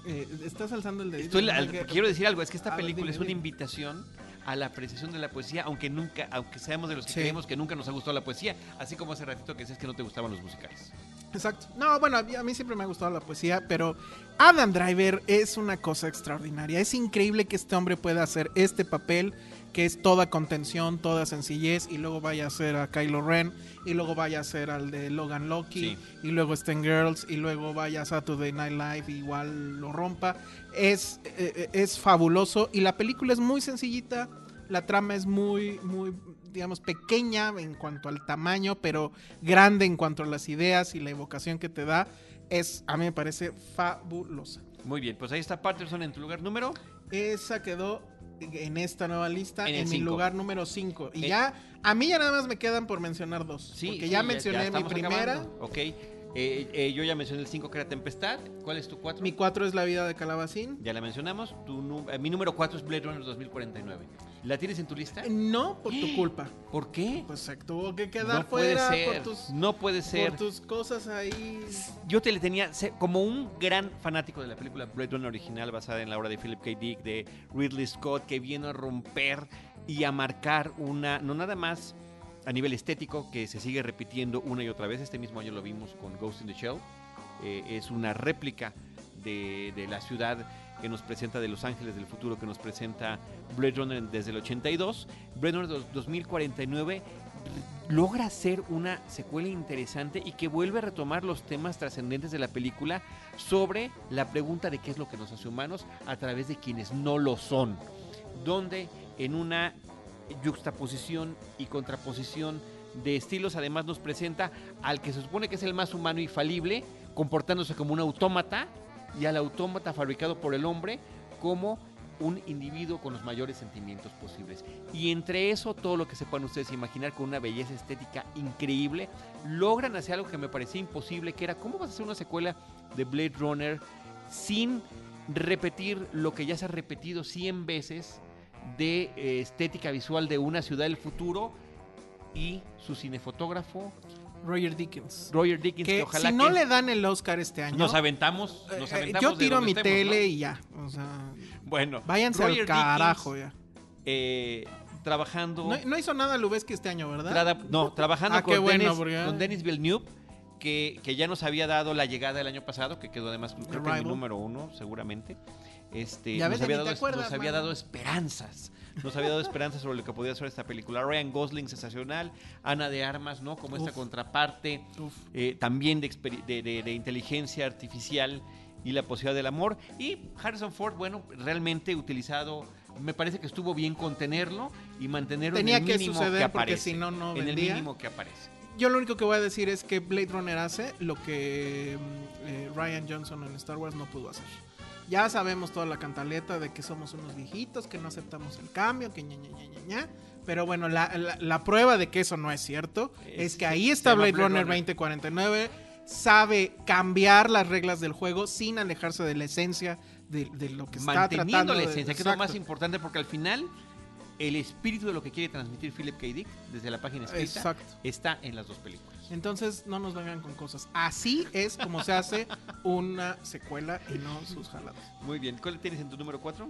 Eh, estás alzando el dedito. Quiero decir algo, es que esta ver, película dime, es una dime. invitación a la apreciación de la poesía, aunque nunca, aunque seamos de los que Sí. creemos que nunca nos ha gustado la poesía, así como hace ratito que decías que no te gustaban los musicales. Exacto. No, bueno, a mí, a mí siempre me ha gustado la poesía, pero Adam Driver es una cosa extraordinaria. Es increíble que este hombre pueda hacer este papel que es toda contención, toda sencillez, y luego vaya a hacer a Kylo Ren, y luego vaya a hacer al de Logan Loki, Sí. y luego Stan Girls, y luego vaya a Saturday Night Live, y igual lo rompa. Es, eh, eh, es fabuloso, y la película es muy sencillita, la trama es muy, muy, digamos, pequeña en cuanto al tamaño, pero grande en cuanto a las ideas y la evocación que te da. Es, a mí me parece fabulosa. Muy bien, pues ahí está Patterson en tu lugar número. Esa quedó en esta nueva lista En mi lugar número 5. Y Eh. ya, a mí ya nada más me quedan por mencionar dos. Sí, porque sí, ya mencioné mi primera. acabando. Ok, Eh, eh, yo ya mencioné el 5 que era Tempestad. ¿Cuál es tu 4? Mi 4 es La vida de Calabacín. Ya la mencionamos. Tu eh, mi número 4 es Blade Runner 2049. ¿La tienes en tu lista? No por tu [GASPS] culpa. ¿Por qué? Pues se tuvo que quedar No puede fuera ser. por tus, No puede ser. por tus cosas ahí. Yo te le tenía, como un gran fanático de la película Blade Runner original basada en la obra de Philip K. Dick, de Ridley Scott, que viene a romper y a marcar una, no nada más a nivel estético, que se sigue repitiendo una y otra vez. Este mismo año lo vimos con Ghost in the Shell. Eh, es una réplica de, la ciudad que nos presenta de Los Ángeles del futuro, que nos presenta Blade Runner desde el 82. Blade Runner dos- 2049 logra ser una secuela interesante y que vuelve a retomar los temas trascendentes de la película sobre la pregunta de qué es lo que nos hace humanos a través de quienes no lo son, donde en una yuxtaposición y contraposición de estilos además nos presenta al que se supone que es el más humano y falible, comportándose como un autómata y al autómata fabricado por el hombre como un individuo con los mayores sentimientos posibles. Y entre eso, todo lo que se puedan ustedes imaginar con una belleza estética increíble, logran hacer algo que me parecía imposible, que era cómo vas a hacer una secuela de Blade Runner sin repetir lo que ya se ha repetido 100 veces de eh, estética visual de una ciudad del futuro y su cinefotógrafo Roger Dickens. Roger Dickens que, Que ojalá si no que le dan el Oscar este año. nos aventamos, nos eh, aventamos yo de tiro donde mi estemos, tele ¿no? y ya. O sea, Bueno, váyanse Roger al carajo Dickens, ya. eh, trabajando No, no hizo nada Lubeski este año, ¿verdad? trada- no, trabajando Ah, con, bueno, Denis, porque- con Villeneuve que, que ya nos había dado la llegada el año pasado, que quedó además creo que Arrival. número uno, seguramente. Este, Ya nos ves, había, dado, acuerdas, nos había dado esperanzas. Nos había dado esperanzas sobre lo que podía ser esta película. Ryan Gosling, sensacional. Ana de Armas, ¿no? Como esta Uf. contraparte. Uf. eh, también de, experi- de- de- de inteligencia artificial y la posibilidad del amor. Y Harrison Ford, bueno, realmente utilizado. Me parece que estuvo bien contenerlo y mantenerlo Tenía en el que mínimo suceder que porque aparece. si no, no en el vendía. mínimo que aparece. Yo lo único que voy a decir es que Blade Runner hace lo que mm, eh, Ryan Johnson en Star Wars no pudo hacer. Ya sabemos toda la cantaleta de que somos unos viejitos, que no aceptamos el cambio, que ña, ña, ña, ña, ña. Pero bueno, la, la- la prueba de que eso no es cierto es, Es- que ahí está Blade, Blade Runner Runner. 2049. Sabe cambiar las reglas del juego sin alejarse de la esencia de, de lo que está Manteniendo tratando. la de- esencia, que es lo más importante porque al final el espíritu de lo que quiere transmitir Philip K. Dick desde la página escrita Exacto. está en las dos películas. Entonces no nos vengan con cosas. Así es como se hace una secuela y no sus jaladas. Muy bien. ¿Cuál tienes en tu número 4?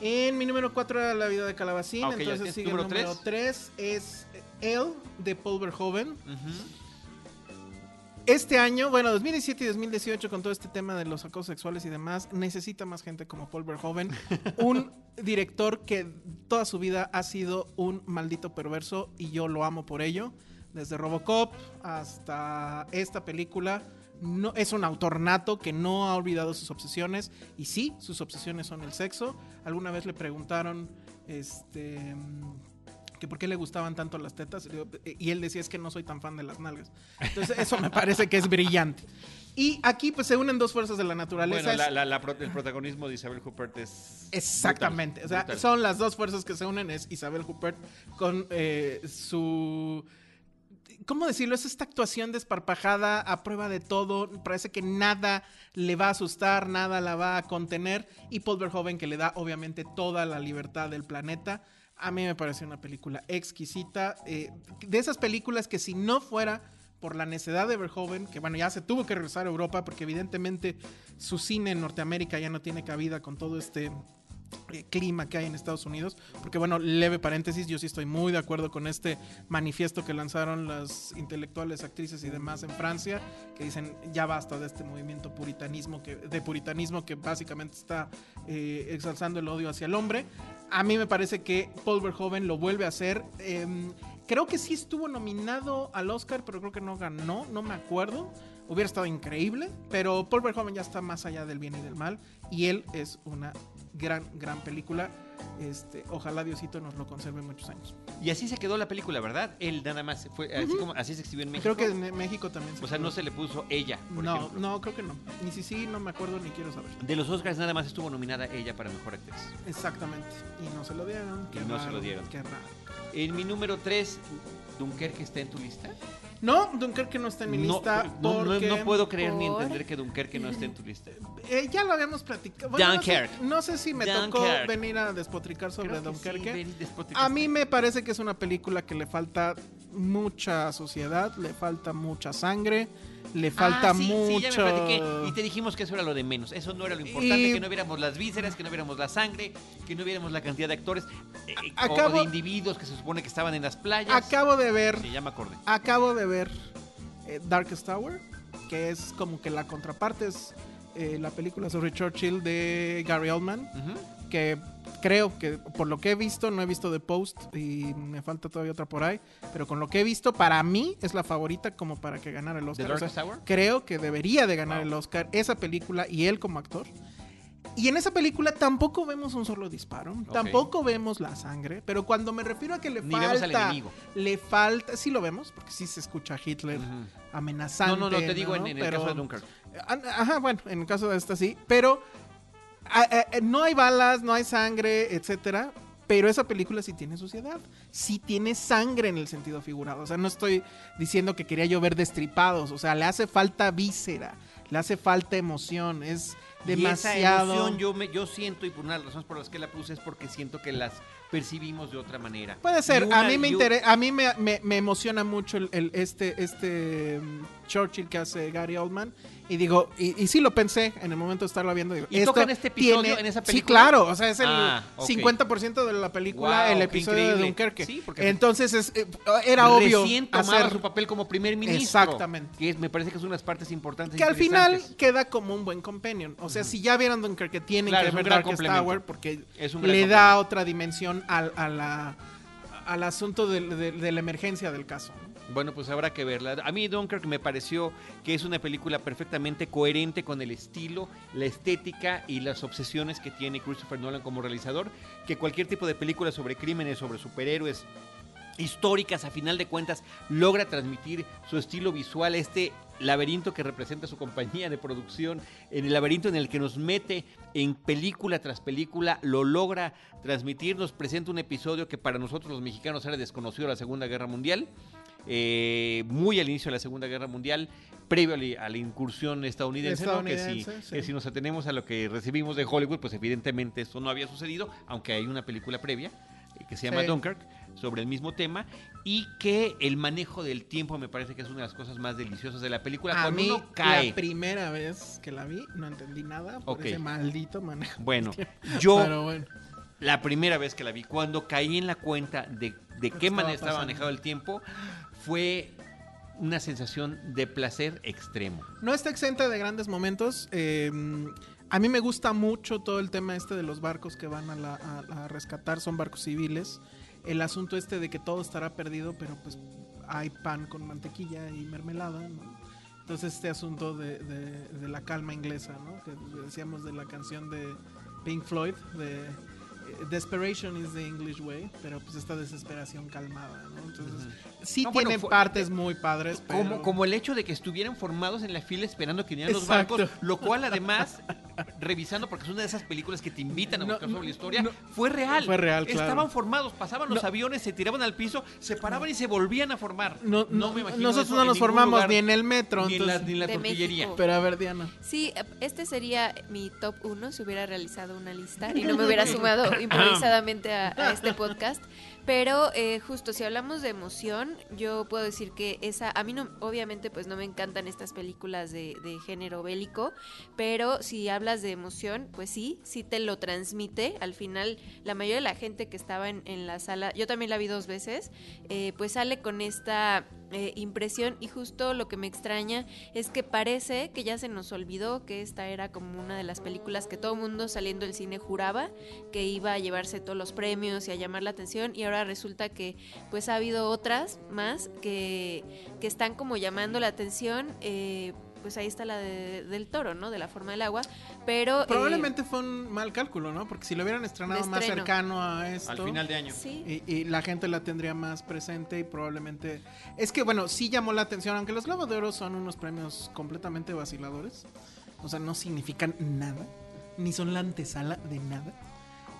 En mi número 4 era La vida de Calabacín, Ah, entonces sigue el número número 3 es El de Paul Verhoeven. Este año, bueno, 2017 y 2018 con todo este tema de los acosos sexuales y demás, necesita más gente como Paul Verhoeven, [LAUGHS] un director que toda su vida ha sido un maldito perverso y yo lo amo por ello. Desde Robocop hasta esta película, no, es un autor nato que no ha olvidado sus obsesiones y sí, sus obsesiones son el sexo. Alguna vez le preguntaron, este, que por qué le gustaban tanto las tetas y y él decía es que no soy tan fan de las nalgas. Entonces eso me parece que es brillante. Y aquí pues se unen dos fuerzas de la naturaleza. Bueno, Es- la- la- la pro- el protagonismo de Isabel Huppert es. Exactamente. brutal, o sea, brutal. son las dos fuerzas que se unen. Es Isabel Huppert con eh, su. ¿Cómo decirlo? Es esta actuación desparpajada a prueba de todo. Parece que nada le va a asustar, nada la va a contener. Y Paul Verhoeven que le da obviamente toda la libertad del planeta. A mí me parece una película exquisita. eh, de esas películas que si no fuera por la necedad de Verhoeven, que bueno, ya se tuvo que regresar a Europa porque evidentemente su cine en Norteamérica ya no tiene cabida con todo este clima que hay en Estados Unidos. Porque bueno, leve paréntesis, yo sí estoy muy de acuerdo con este manifiesto que lanzaron las intelectuales, actrices y demás en Francia, que dicen ya basta de este movimiento puritanismo que, de puritanismo que básicamente está eh, exalzando el odio hacia el hombre. A mí me parece que Paul Verhoeven lo vuelve a hacer. em, creo que sí estuvo nominado al Oscar, pero creo que no ganó, no me acuerdo. Hubiera estado increíble, pero Paul Verhoeven ya está más allá del bien y del mal y él es una gran, gran película. Este, ojalá Diosito nos lo conserve muchos años. Y así se quedó la película, ¿verdad? Él nada más fue así como así se exhibió en México. Creo que en México también. o sea, no se le puso ella, por No, ejemplo. no, creo que no. Ni si sí, no me acuerdo ni quiero saber. De los Oscars nada más estuvo nominada ella para mejor actriz. Exactamente. Y no se lo dieron. Qué Y no se lo dieron. Qué raro. En mi número 3, Dunkerque está en tu lista. No, Dunkerque no está en mi no, lista no, no- porque... no puedo creer ni entender que Dunkerque no esté en tu lista. Eh, ya lo habíamos platicado. Bueno, no sé- si me tocó venir a despotricar sobre Dunkerque. sí. A mí me parece que es una película que le falta mucha sociedad, le falta mucha sangre, le falta Ah, sí, sí, mucho. ya me platiqué. Y te dijimos que eso era lo de menos. Eso no era lo importante, Y- que no viéramos las vísceras, que no viéramos la sangre, que no viéramos la cantidad de actores eh, eh, o- Acabo- o de individuos que se supone que estaban en las playas. Acabo de ver, Sí, ya me acordé. acabo de ver eh, Darkest Tower, que es como que la contraparte es eh, la película sobre Churchill de Gary Oldman. Que creo que por lo que he visto, no he visto The Post y me falta todavía otra por ahí, pero con lo que he visto, para mí es la favorita como para que ganara el ¿The Oscar. O sea, creo que debería de ganar Wow. el Oscar esa película y él como actor. Y en esa película tampoco vemos un solo disparo, tampoco vemos la sangre, pero cuando me refiero a que le Ni vemos al falta, enemigo. le falta, sí lo vemos, porque sí se escucha a Hitler Ujú. amenazante. No, no, no, te digo en, en el caso de Dunkirk. Ah, Ajá, bueno, en el caso de esta sí, pero no hay balas, no hay sangre, etcétera. Pero esa película sí tiene suciedad, sí tiene sangre en el sentido figurado. O sea, no estoy diciendo que quería yo ver destripados. O sea, le hace falta víscera, le hace falta emoción. Es demasiado. Y esa emoción yo, me, yo siento, y por una de las razones por las que la puse es porque siento que las percibimos de otra manera. Puede ser, una- a mí me interesa, a mí me, me- me emociona mucho el, el- este, este mm, Churchill que hace Gary Oldman. Y digo, y, y sí lo pensé en el momento de estarlo viendo. Digo, ¿Y esto tocan este episodio tiene- en esa Sí, película? claro, o sea, es el Ah, ok. 50% de la película, Guau, el episodio de. Dunkerque. Sí, porque- Entonces es, eh, era obvio Recién tomaba hacer su papel como primer ministro. Exactamente. Que es- me parece que es una de las partes importantes. que al final queda como un buen companion. O sea, si ya vieron Dunkerque, tienen Claro, que ver Darkest. Tower porque Es un le da otra dimensión al, al asunto de, de la emergencia del caso. ¿no? Bueno, pues habrá que verla. A mí Dunkirk me pareció que es una película perfectamente coherente con el estilo, la estética y las obsesiones que tiene Christopher Nolan como realizador, que cualquier tipo de película sobre crímenes, sobre superhéroes históricas, a final de cuentas, logra transmitir su estilo visual, este laberinto que representa su compañía de producción, en el laberinto en el que nos mete en película tras película, lo logra transmitir, nos presenta un episodio que para nosotros los mexicanos era desconocido de la Segunda Guerra Mundial, eh, muy al inicio de la Segunda Guerra Mundial, previo a la, incursión estadounidense, ¿no? que, si, Estadounidense, sí. que si nos atenemos a lo que recibimos de Hollywood, pues evidentemente esto no había sucedido, aunque hay una película previa eh, que se llama Sí. Dunkirk sobre el mismo tema y que el manejo del tiempo me parece que es una de las cosas más deliciosas de la película. A Cuando mí, uno cae, la primera vez que la vi, no entendí nada por Ok. ese maldito manejo. bueno, yo Pero bueno, la primera vez que la vi, cuando caí en la cuenta de, de qué manera estaba pasando. manejado el tiempo, fue una sensación de placer extremo. no está exenta de grandes momentos. eh, a mí me gusta mucho todo el tema este de los barcos que van a, la- a- a rescatar, son barcos civiles. El asunto este de que todo estará perdido, pero pues hay pan con mantequilla y mermelada, ¿no? Entonces este asunto de, la calma inglesa, ¿no? Que decíamos de la canción de Pink Floyd, de eh, Desperation is the English way, pero pues esta desesperación calmada, ¿no? Entonces sí No, bueno, tiene fue- partes muy padres, pero... Como, como el hecho de que estuvieran formados en la fila esperando que vinieran los barcos, lo cual además, [LAUGHS] revisando, porque es una de esas películas que te invitan a No, buscar sobre la historia, no, fue real. fue real, claro. Estaban formados, pasaban los No. aviones, se tiraban al piso, se paraban y se volvían a formar. No, no, me imagino nosotros eso no nos formamos lugar, ni en el metro. ni en la, entonces- ni en la tortillería. México. Pero a ver, Diana. Sí, este sería mi top 1 si hubiera realizado una lista y no me hubiera [LAUGHS] sumado improvisadamente a, a este podcast. Pero eh, justo si hablamos de emoción, yo puedo decir que esa, a mí no, obviamente pues no me encantan estas películas de, género bélico, pero si hablas de emoción, pues sí, sí te lo transmite. Al final, la mayoría de la gente que estaba en, en la sala, yo también la vi dos veces, eh, pues sale con esta eh, impresión y justo lo que me extraña es que parece que ya se nos olvidó que esta era como una de las películas que todo el mundo saliendo del cine juraba que iba a llevarse todos los premios y a llamar la atención y ahora resulta que pues ha habido otras más que, que están como llamando la atención eh, pues ahí está la de- del toro, ¿no? De la forma del agua, pero... eh, Probablemente fue un mal cálculo, ¿no? Porque si lo hubieran estrenado más cercano a esto. Al final de año. sí, Y, y la gente la tendría más presente y probablemente... Es que, bueno, sí llamó la atención, aunque los Globos de Oro son unos premios completamente vaciladores. O sea, no significan nada. Ni son la antesala de nada.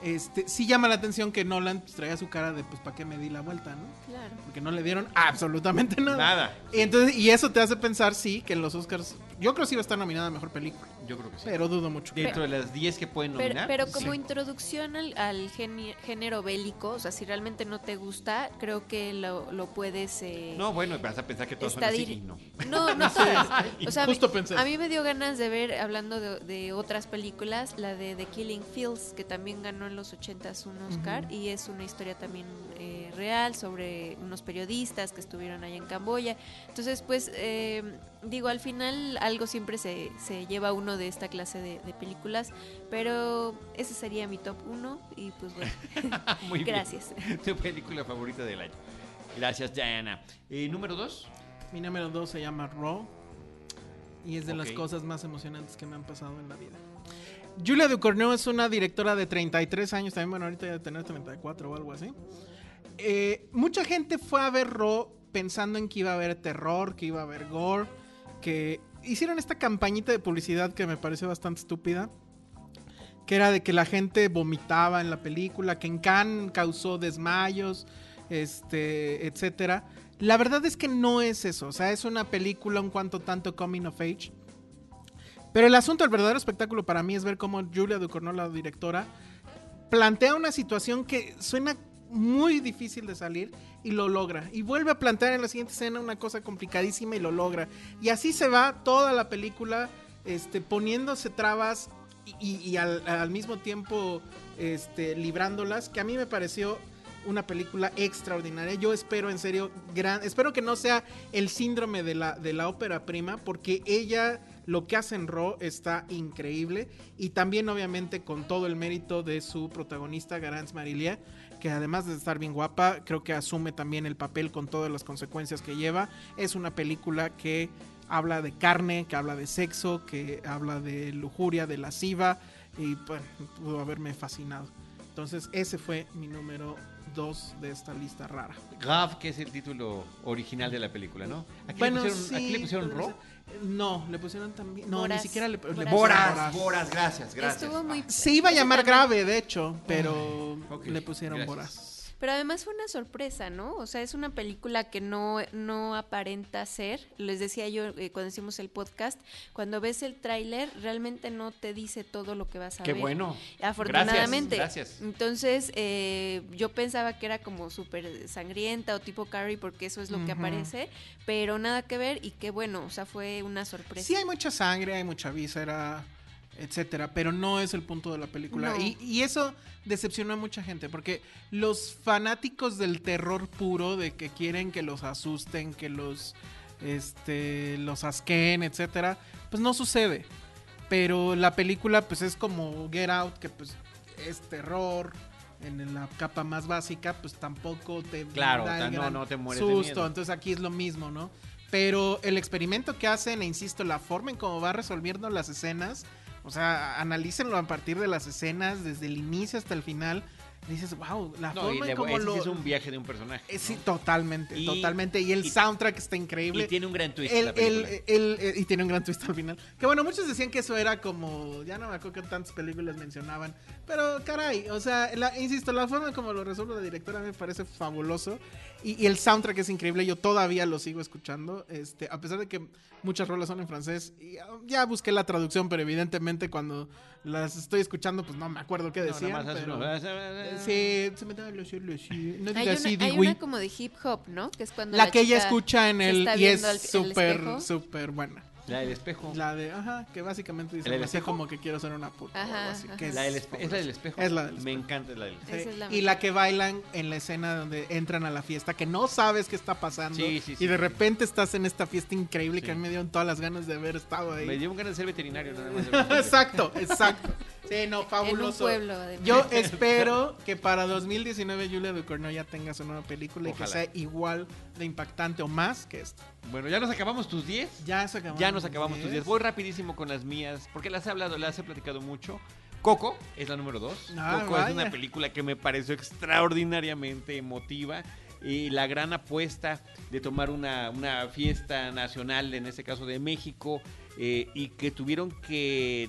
Este, sí llama la atención que Nolan pues, traía su cara de, pues, ¿para qué me di la vuelta, no? claro. Porque no le dieron absolutamente nada. Nada. Y, entonces, y eso te hace pensar, sí, que en los Oscars... Yo creo que sí va a estar nominada a Mejor Película. Yo creo que sí. Pero dudo mucho. Dentro de las 10 que pueden nominar. pero como sí. introducción al, al género bélico, o sea, si realmente no te gusta, creo que lo, lo puedes... eh, No, bueno, vas a pensar que todos son así y no. No, no todas. [LAUGHS] O sea, Justo a mí- pensé. a mí me dio ganas de ver, hablando de, de otras películas, la de The Killing Fields, que también ganó en los 80s un Oscar, y es una historia también eh, real sobre unos periodistas que estuvieron allá en Camboya. Entonces, pues, eh, digo, al final algo siempre se, se lleva uno de esta clase de, de películas, pero ese sería mi top 1, y pues bueno, [LAUGHS] Muy bien. [LAUGHS] gracias. Tu película favorita del año. Gracias, Diana. Eh, Número 2. Mi número 2 se llama Raw. Y es de las Ok. cosas más emocionantes que me han pasado en la vida. Julia Ducournau es una directora de 33 años, también bueno, ahorita debe tener 34 o algo así. Eh, mucha gente fue a ver Raw pensando en que iba a haber terror, que iba a haber gore, que hicieron esta campañita de publicidad que me pareció bastante estúpida. Que era de que la gente vomitaba en la película, que en Cannes causó desmayos, este, etcétera. La verdad es que no es eso. O sea, es una película un cuanto tanto coming of age. Pero el asunto, el verdadero espectáculo para mí es ver cómo Julia Ducournau, la directora, plantea una situación que suena muy difícil de salir y lo logra. Y vuelve a plantear en la siguiente escena una cosa complicadísima y lo logra. Y así se va toda la película este, poniéndose trabas y, al, mismo tiempo este, librándolas, que a mí me pareció una película extraordinaria. Yo espero en serio, gran, espero que no sea el síndrome de la, de la ópera prima, porque ella lo que hace en Raw está increíble y también obviamente con todo el mérito de su protagonista Garance Marilia, que además de estar bien guapa, creo que asume también el papel con todas las consecuencias que lleva. Es una película que habla de carne, que habla de sexo, que habla de lujuria, de lasciva y pues pudo haberme fascinado. Entonces ese fue mi número dos de esta lista rara. Gav, que es el título original de la película, ¿no? ¿Aquí bueno, le pusieron, ¿aquí le pusieron Ro? No, le pusieron también. No, ni siquiera le, Boras. Boras, Boras, gracias, gracias. Estuvo muy... Se iba a llamar grave, de hecho, pero le pusieron Boras. Pero además fue una sorpresa, ¿no? O sea, es una película que no, no aparenta ser. Les decía yo eh, cuando hicimos el podcast, cuando ves el tráiler realmente no te dice todo lo que vas a ver. Qué bueno. Afortunadamente. Gracias. Entonces, eh, yo pensaba que era como súper sangrienta o tipo Carrie porque eso es lo que aparece, pero nada que ver y qué bueno, o sea, fue una sorpresa. Sí, hay mucha sangre, hay mucha víscera etcétera, pero no es el punto de la película. Y, eso decepcionó a mucha gente, porque los fanáticos del terror puro, de que quieren que los asusten, que los, este, los asqueen, etcétera, pues no sucede. Pero la película, pues es como Get Out, que pues es terror. En la capa más básica, pues tampoco te claro, no, no te mueres susto. Entonces aquí es lo mismo, ¿no? Pero el experimento que hacen, e insisto, la forma en cómo va resolviendo las escenas, o sea, analícenlo a partir de las escenas, desde el inicio hasta el final. Dices, wow, la forma en cómo lo... es un viaje de un personaje. Eh, sí, totalmente, totalmente. Y el soundtrack está increíble. Y tiene un gran twist. la eh, y tiene un gran twist al final. Que bueno, muchos decían que eso era como. Ya no me acuerdo que tantas películas mencionaban. Pero caray, o sea, insisto, la forma como lo resuelve la directora me parece fabuloso. Y, el soundtrack es increíble, yo todavía lo sigo escuchando, este, a pesar de que muchas rolas son en francés. Y ya busqué la traducción, pero evidentemente cuando las estoy escuchando, pues no me acuerdo qué decían. sí, se me da lo No hay una, hay una como de hip hop, ¿no? Que es cuando la, que ella escucha en el y es súper, súper buena. La del espejo. La de, ajá, que básicamente dice así como que quiero ser una puta. Ajá, así, es, la del es la del espejo. Es la del espejo. Me encanta la del espejo. y la que bailan en la escena donde entran a la fiesta, que no sabes qué está pasando. Sí, sí, y de repente estás en esta fiesta increíble que a mí me dieron todas las ganas de haber estado ahí. Me dio ganas de ser veterinario nada más. [LAUGHS] exacto, exacto. Sí, no, fabuloso. En un pueblo, Yo espero que para 2019 Julia Ducournau ya tenga su nueva película y que sea igual de impactante o más que esta. Bueno, ya nos acabamos tus 10. Ya, acabamos ya nos acabamos tus 10. Voy rapidísimo con las mías, porque las he hablado, las he platicado mucho. Coco es la número 2. Ah, Coco es una película que me pareció extraordinariamente emotiva y la gran apuesta de tomar una, una fiesta nacional, en este caso de México, eh, y que tuvieron que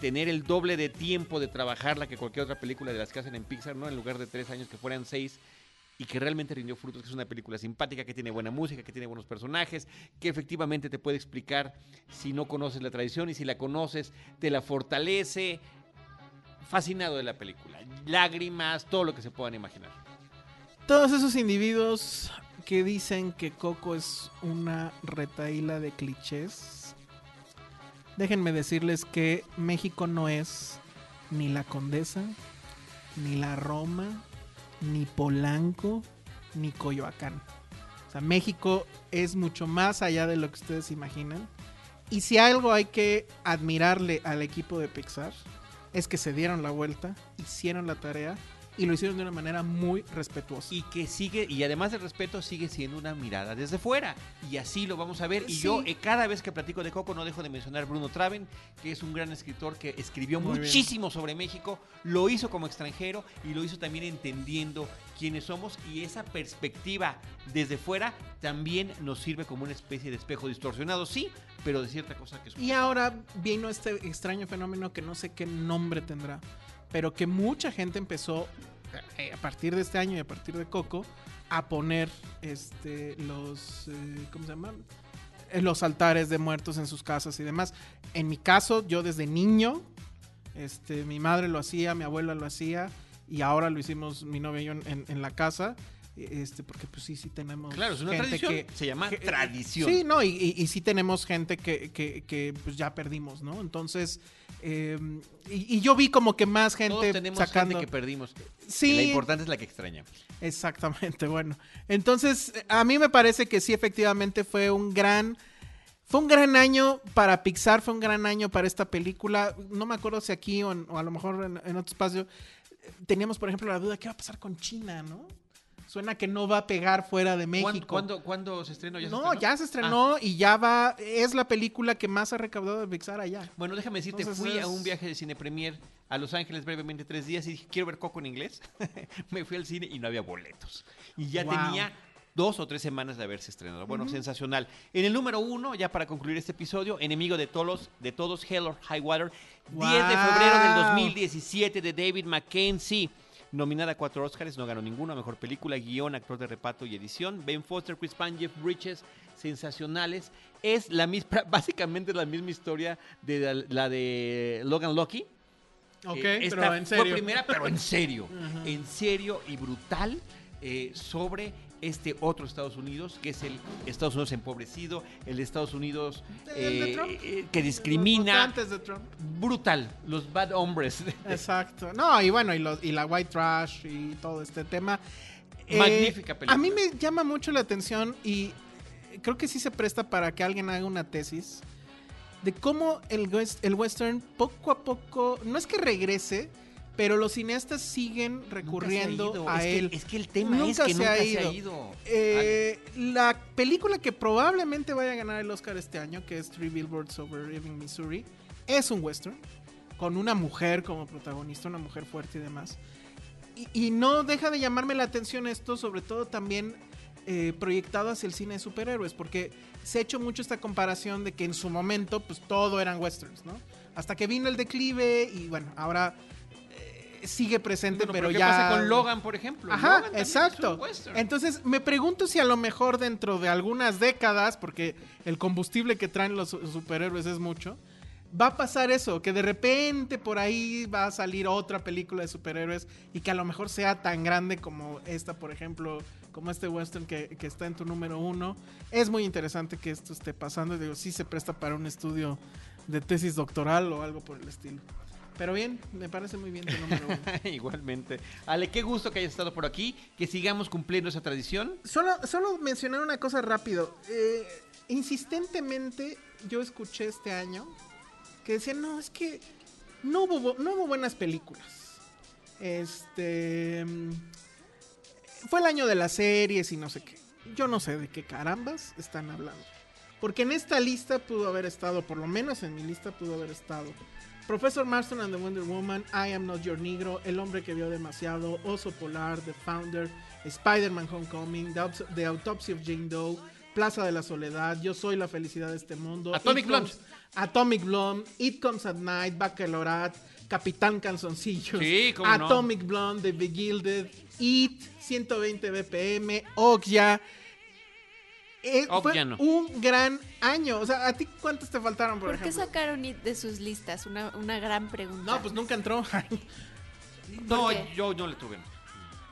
tener el doble de tiempo de trabajarla que cualquier otra película de las que hacen en Pixar, ¿no? En lugar de tres años que fueran seis y que realmente rindió frutos, que es una película simpática, que tiene buena música, que tiene buenos personajes, que efectivamente te puede explicar si no conoces la tradición y si la conoces, te la fortalece. Fascinado de la película. Lágrimas, todo lo que se puedan imaginar. Todos esos individuos que dicen que Coco es una retaíla de clichés déjenme decirles que México no es ni la Condesa, ni la Roma, ni Polanco, ni Coyoacán. O sea, México es mucho más allá de lo que ustedes imaginan. Y si algo hay que admirarle al equipo de Pixar, es que se dieron la vuelta, hicieron la tarea y lo hicieron de una manera muy respetuosa. Y que sigue, y además del respeto, sigue siendo una mirada desde fuera. Y así lo vamos a ver. Y yo eh, cada vez que platico de Coco no dejo de mencionar Bruno Traven, que es un gran escritor que escribió muchísimo sobre México, lo hizo como extranjero y lo hizo también entendiendo quiénes somos y esa perspectiva desde fuera también nos sirve como una especie de espejo distorsionado, sí, pero de cierta cosa que es... Y ahora vino este extraño fenómeno que no sé qué nombre tendrá, pero que mucha gente empezó eh, a partir de este año y a partir de Coco a poner este los eh, ¿cómo se llama? los altares de muertos en sus casas y demás. En mi caso, yo desde niño, este, mi madre lo hacía, mi abuela lo hacía y ahora lo hicimos mi novia y yo en la casa. Este, porque pues sí, sí tenemos. Claro, es una gente tradición. que se llama que- tradición. Sí, no, y, y- y sí tenemos gente que, que- que, pues ya perdimos, ¿no? Entonces, eh, y, y yo vi como que más gente Todos tenemos sacando. gente que perdimos. Sí. La importante es la que extrañamos. Exactamente, bueno. Entonces, a mí me parece que sí, efectivamente, fue un gran. Fue un gran año para Pixar, fue un gran año para esta película. No me acuerdo si aquí o, en- o a lo mejor en, en otro espacio eh, teníamos, por ejemplo, la duda: ¿qué va a pasar con China, no? Suena que no va a pegar fuera de ¿Cuándo, México. cuándo- cuándo se estrenó? ¿Ya se no, estrenó? ya se estrenó y ya va. Es la película que más ha recaudado de Pixar allá. Bueno, déjame decirte, Entonces fui a un viaje de cine premier a Los Ángeles brevemente tres días y dije, quiero ver Coco en inglés. [LAUGHS] Me fui al cine y no había boletos. Y ya Wow. tenía dos o tres semanas de haberse estrenado. Bueno, sensacional. En el número uno, ya para concluir este episodio, Enemigo de todos, de todos Hell or High Water, 10 de febrero del Wow. 2017 de David Mackenzie. Nominada a cuatro Oscars, no ganó ninguno. Mejor película, guion, actor de reparto y edición. Ben Foster, Chris Pine, Jeff Bridges, sensacionales. Es la misma, [LAUGHS] básicamente la misma historia de la, la de Logan Lucky. Ok, Eh, pero en serio. Fue primera, pero en serio. [LAUGHS] En serio y brutal eh, sobre este otro Estados Unidos, que es el Estados Unidos empobrecido, el Estados Unidos eh, eh, que Los discrimina. votantes de Trump. Brutal. Los bad hombres. [LAUGHS] Exacto. No, y bueno, y, los- y la white trash y todo este tema. Eh, Magnífica película. A mí me llama mucho la atención y creo que sí se presta para que alguien haga una tesis de cómo el, el western poco a poco, no es que regrese, pero los cineastas siguen recurriendo a Es que- él. es que el tema Nunca es que se nunca ha se ha ido. Eh, la película que probablemente vaya a ganar el Oscar este año, que es Three Billboards Over Ebbing, Missouri, es un western con una mujer como protagonista, una mujer fuerte y demás. Y, y no deja de llamarme la atención esto, sobre todo también eh, proyectado hacia el cine de superhéroes, porque se ha hecho mucho esta comparación de que en su momento, pues todo eran westerns, ¿no? Hasta que vino el declive y bueno, ahora sigue presente, Bueno, pero, ¿qué ya. pasa con Logan, por ejemplo? Ajá, exacto. Entonces, me pregunto si a lo mejor dentro de algunas décadas, porque el combustible que traen los su- superhéroes es mucho, va a pasar eso, que de repente por ahí va a salir otra película de superhéroes y que a lo mejor sea tan grande como esta, por ejemplo, como este western que, que está en tu número uno. Es muy interesante que esto esté pasando. Digo, sí se presta para un estudio de tesis doctoral o algo por el estilo. Pero bien, me parece muy bien tu número uno. [LAUGHS] Igualmente. Ale, qué gusto que hayas estado por aquí, que sigamos cumpliendo esa tradición. Solo, solo mencionar una cosa rápido. Eh, insistentemente yo escuché este año que decían, no, es que no hubo, no hubo buenas películas. Este... mm, Fue el año de las series y no sé qué. Yo no sé de qué carambas están hablando. Porque en esta lista pudo haber estado, por lo menos en mi lista pudo haber estado. Professor Marston and the Wonder Woman, I Am Not Your Negro, El Hombre que Vio Demasiado, Oso Polar, The Founder, Spider-Man Homecoming, The, Autopsy of Jane Doe, Plaza de la Soledad, Yo Soy la Felicidad de este Mundo, Atomic Blonde. Atomic Blonde, It Comes at Night, Baccalaureate, Capitán Canzoncillos, Sí, cómo no. Atomic Blonde, The Begilded, It, 120 BPM, Okja. Eh, fue no. un gran año. O sea, ¿a ti cuántos te faltaron, por, ¿Por qué sacaron It de sus listas? Una, una gran pregunta. No, pues nunca entró. [LAUGHS] No, yo no le tuve.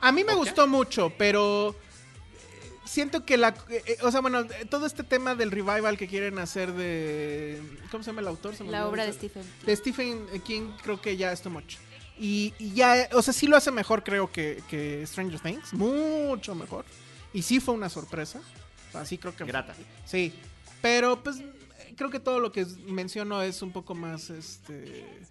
A mí me gustó mucho, pero eh, siento que la... eh, eh, o sea, bueno, todo este tema del revival que quieren hacer de... ¿Cómo se llama el autor? Se me La obra de. Stephen King. De Stephen King creo que ya es too much. Y, y ya, o sea, sí lo hace mejor creo que, que Stranger Things. Mucho mejor. Y sí fue una sorpresa. O sea, sí creo que... Grata. Sí. Pero pues creo que todo lo que menciono es un poco más, este...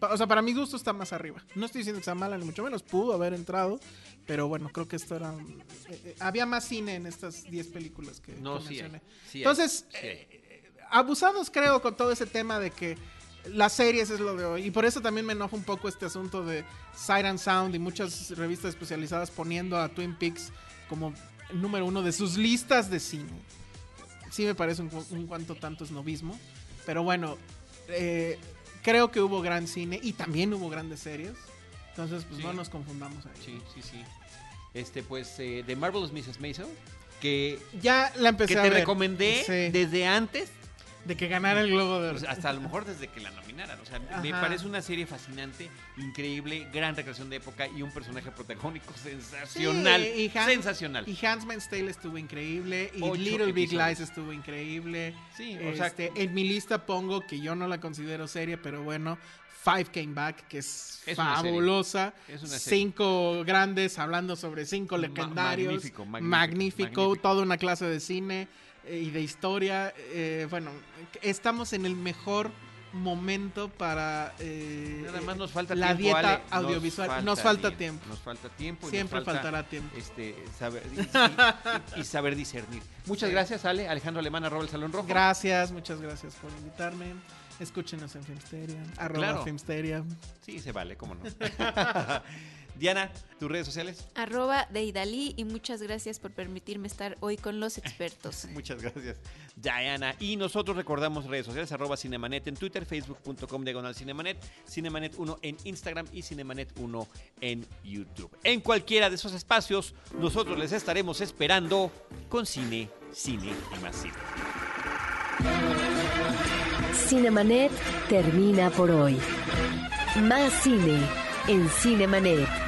O sea, para mi gusto está más arriba. No estoy diciendo que sea mala, ni mucho menos. Pudo haber entrado. Pero bueno, creo que esto era... eh, eh, había más cine en estas 10 películas que, No, que sí hay, mencioné. hay, Entonces, sí hay. eh, abusados creo con todo ese tema de que las series es lo de hoy. Y por eso también me enoja un poco este asunto de Siren Sound y muchas revistas especializadas poniendo a Twin Peaks como número uno de sus listas de cine. Sí me parece un, un cuanto tanto esnovismo. Pero bueno, eh, creo que hubo gran cine y también hubo grandes series. Entonces, pues Sí. no nos confundamos ahí. Sí, sí, sí. Este, pues, eh, The Marvelous Mrs. Maisel. que, Ya la empecé que a te ver. recomendé Sí, desde antes, de que ganara el Globo de Oro. pues, hasta a lo mejor desde que la nominaran. O sea, me parece una serie fascinante, increíble, gran recreación de época y un personaje protagónico [LAUGHS] sensacional. Sí, y Han- sensacional. Y Tale estuvo increíble. Y Ocho Little Big. Lies estuvo increíble. Sí, o sea, Este, en mi lista pongo que yo no la considero serie, pero bueno, Five Came Back, que es, Es fabulosa. Es una serie. Cinco grandes hablando sobre cinco Ma- legendarios. magnífico, magnífico, magnífico, magnífico. toda una clase de cine eh, y de historia. eh, bueno, estamos en el mejor momento para eh, Nada más nos falta la tiempo, dieta Ale. audiovisual. Nos falta, tiempo. Nos falta tiempo. y Siempre nos falta, faltará tiempo. Este, saber, [LAUGHS] y, y- y saber discernir. Muchas gracias, Ale. Alejandro Alemán, arroba el Salón Rojo. Gracias, muchas gracias por invitarme. Escúchenos en Filmsteria, arroba Claro. Filmsteria. Sí, se vale, cómo no. [LAUGHS] Diana, tus redes sociales. Arroba de Idalí y muchas gracias por permitirme estar hoy con los expertos. [LAUGHS] Muchas gracias, Diana. Y nosotros recordamos redes sociales, arroba Cinemanet en Twitter, facebook.com diagonal Cinemanet, Cinemanet1 en Instagram y Cinemanet1 en YouTube. En cualquiera de esos espacios, nosotros les estaremos esperando con cine, cine y más cine. Cinemanet termina por hoy. Más cine en Cinemanet.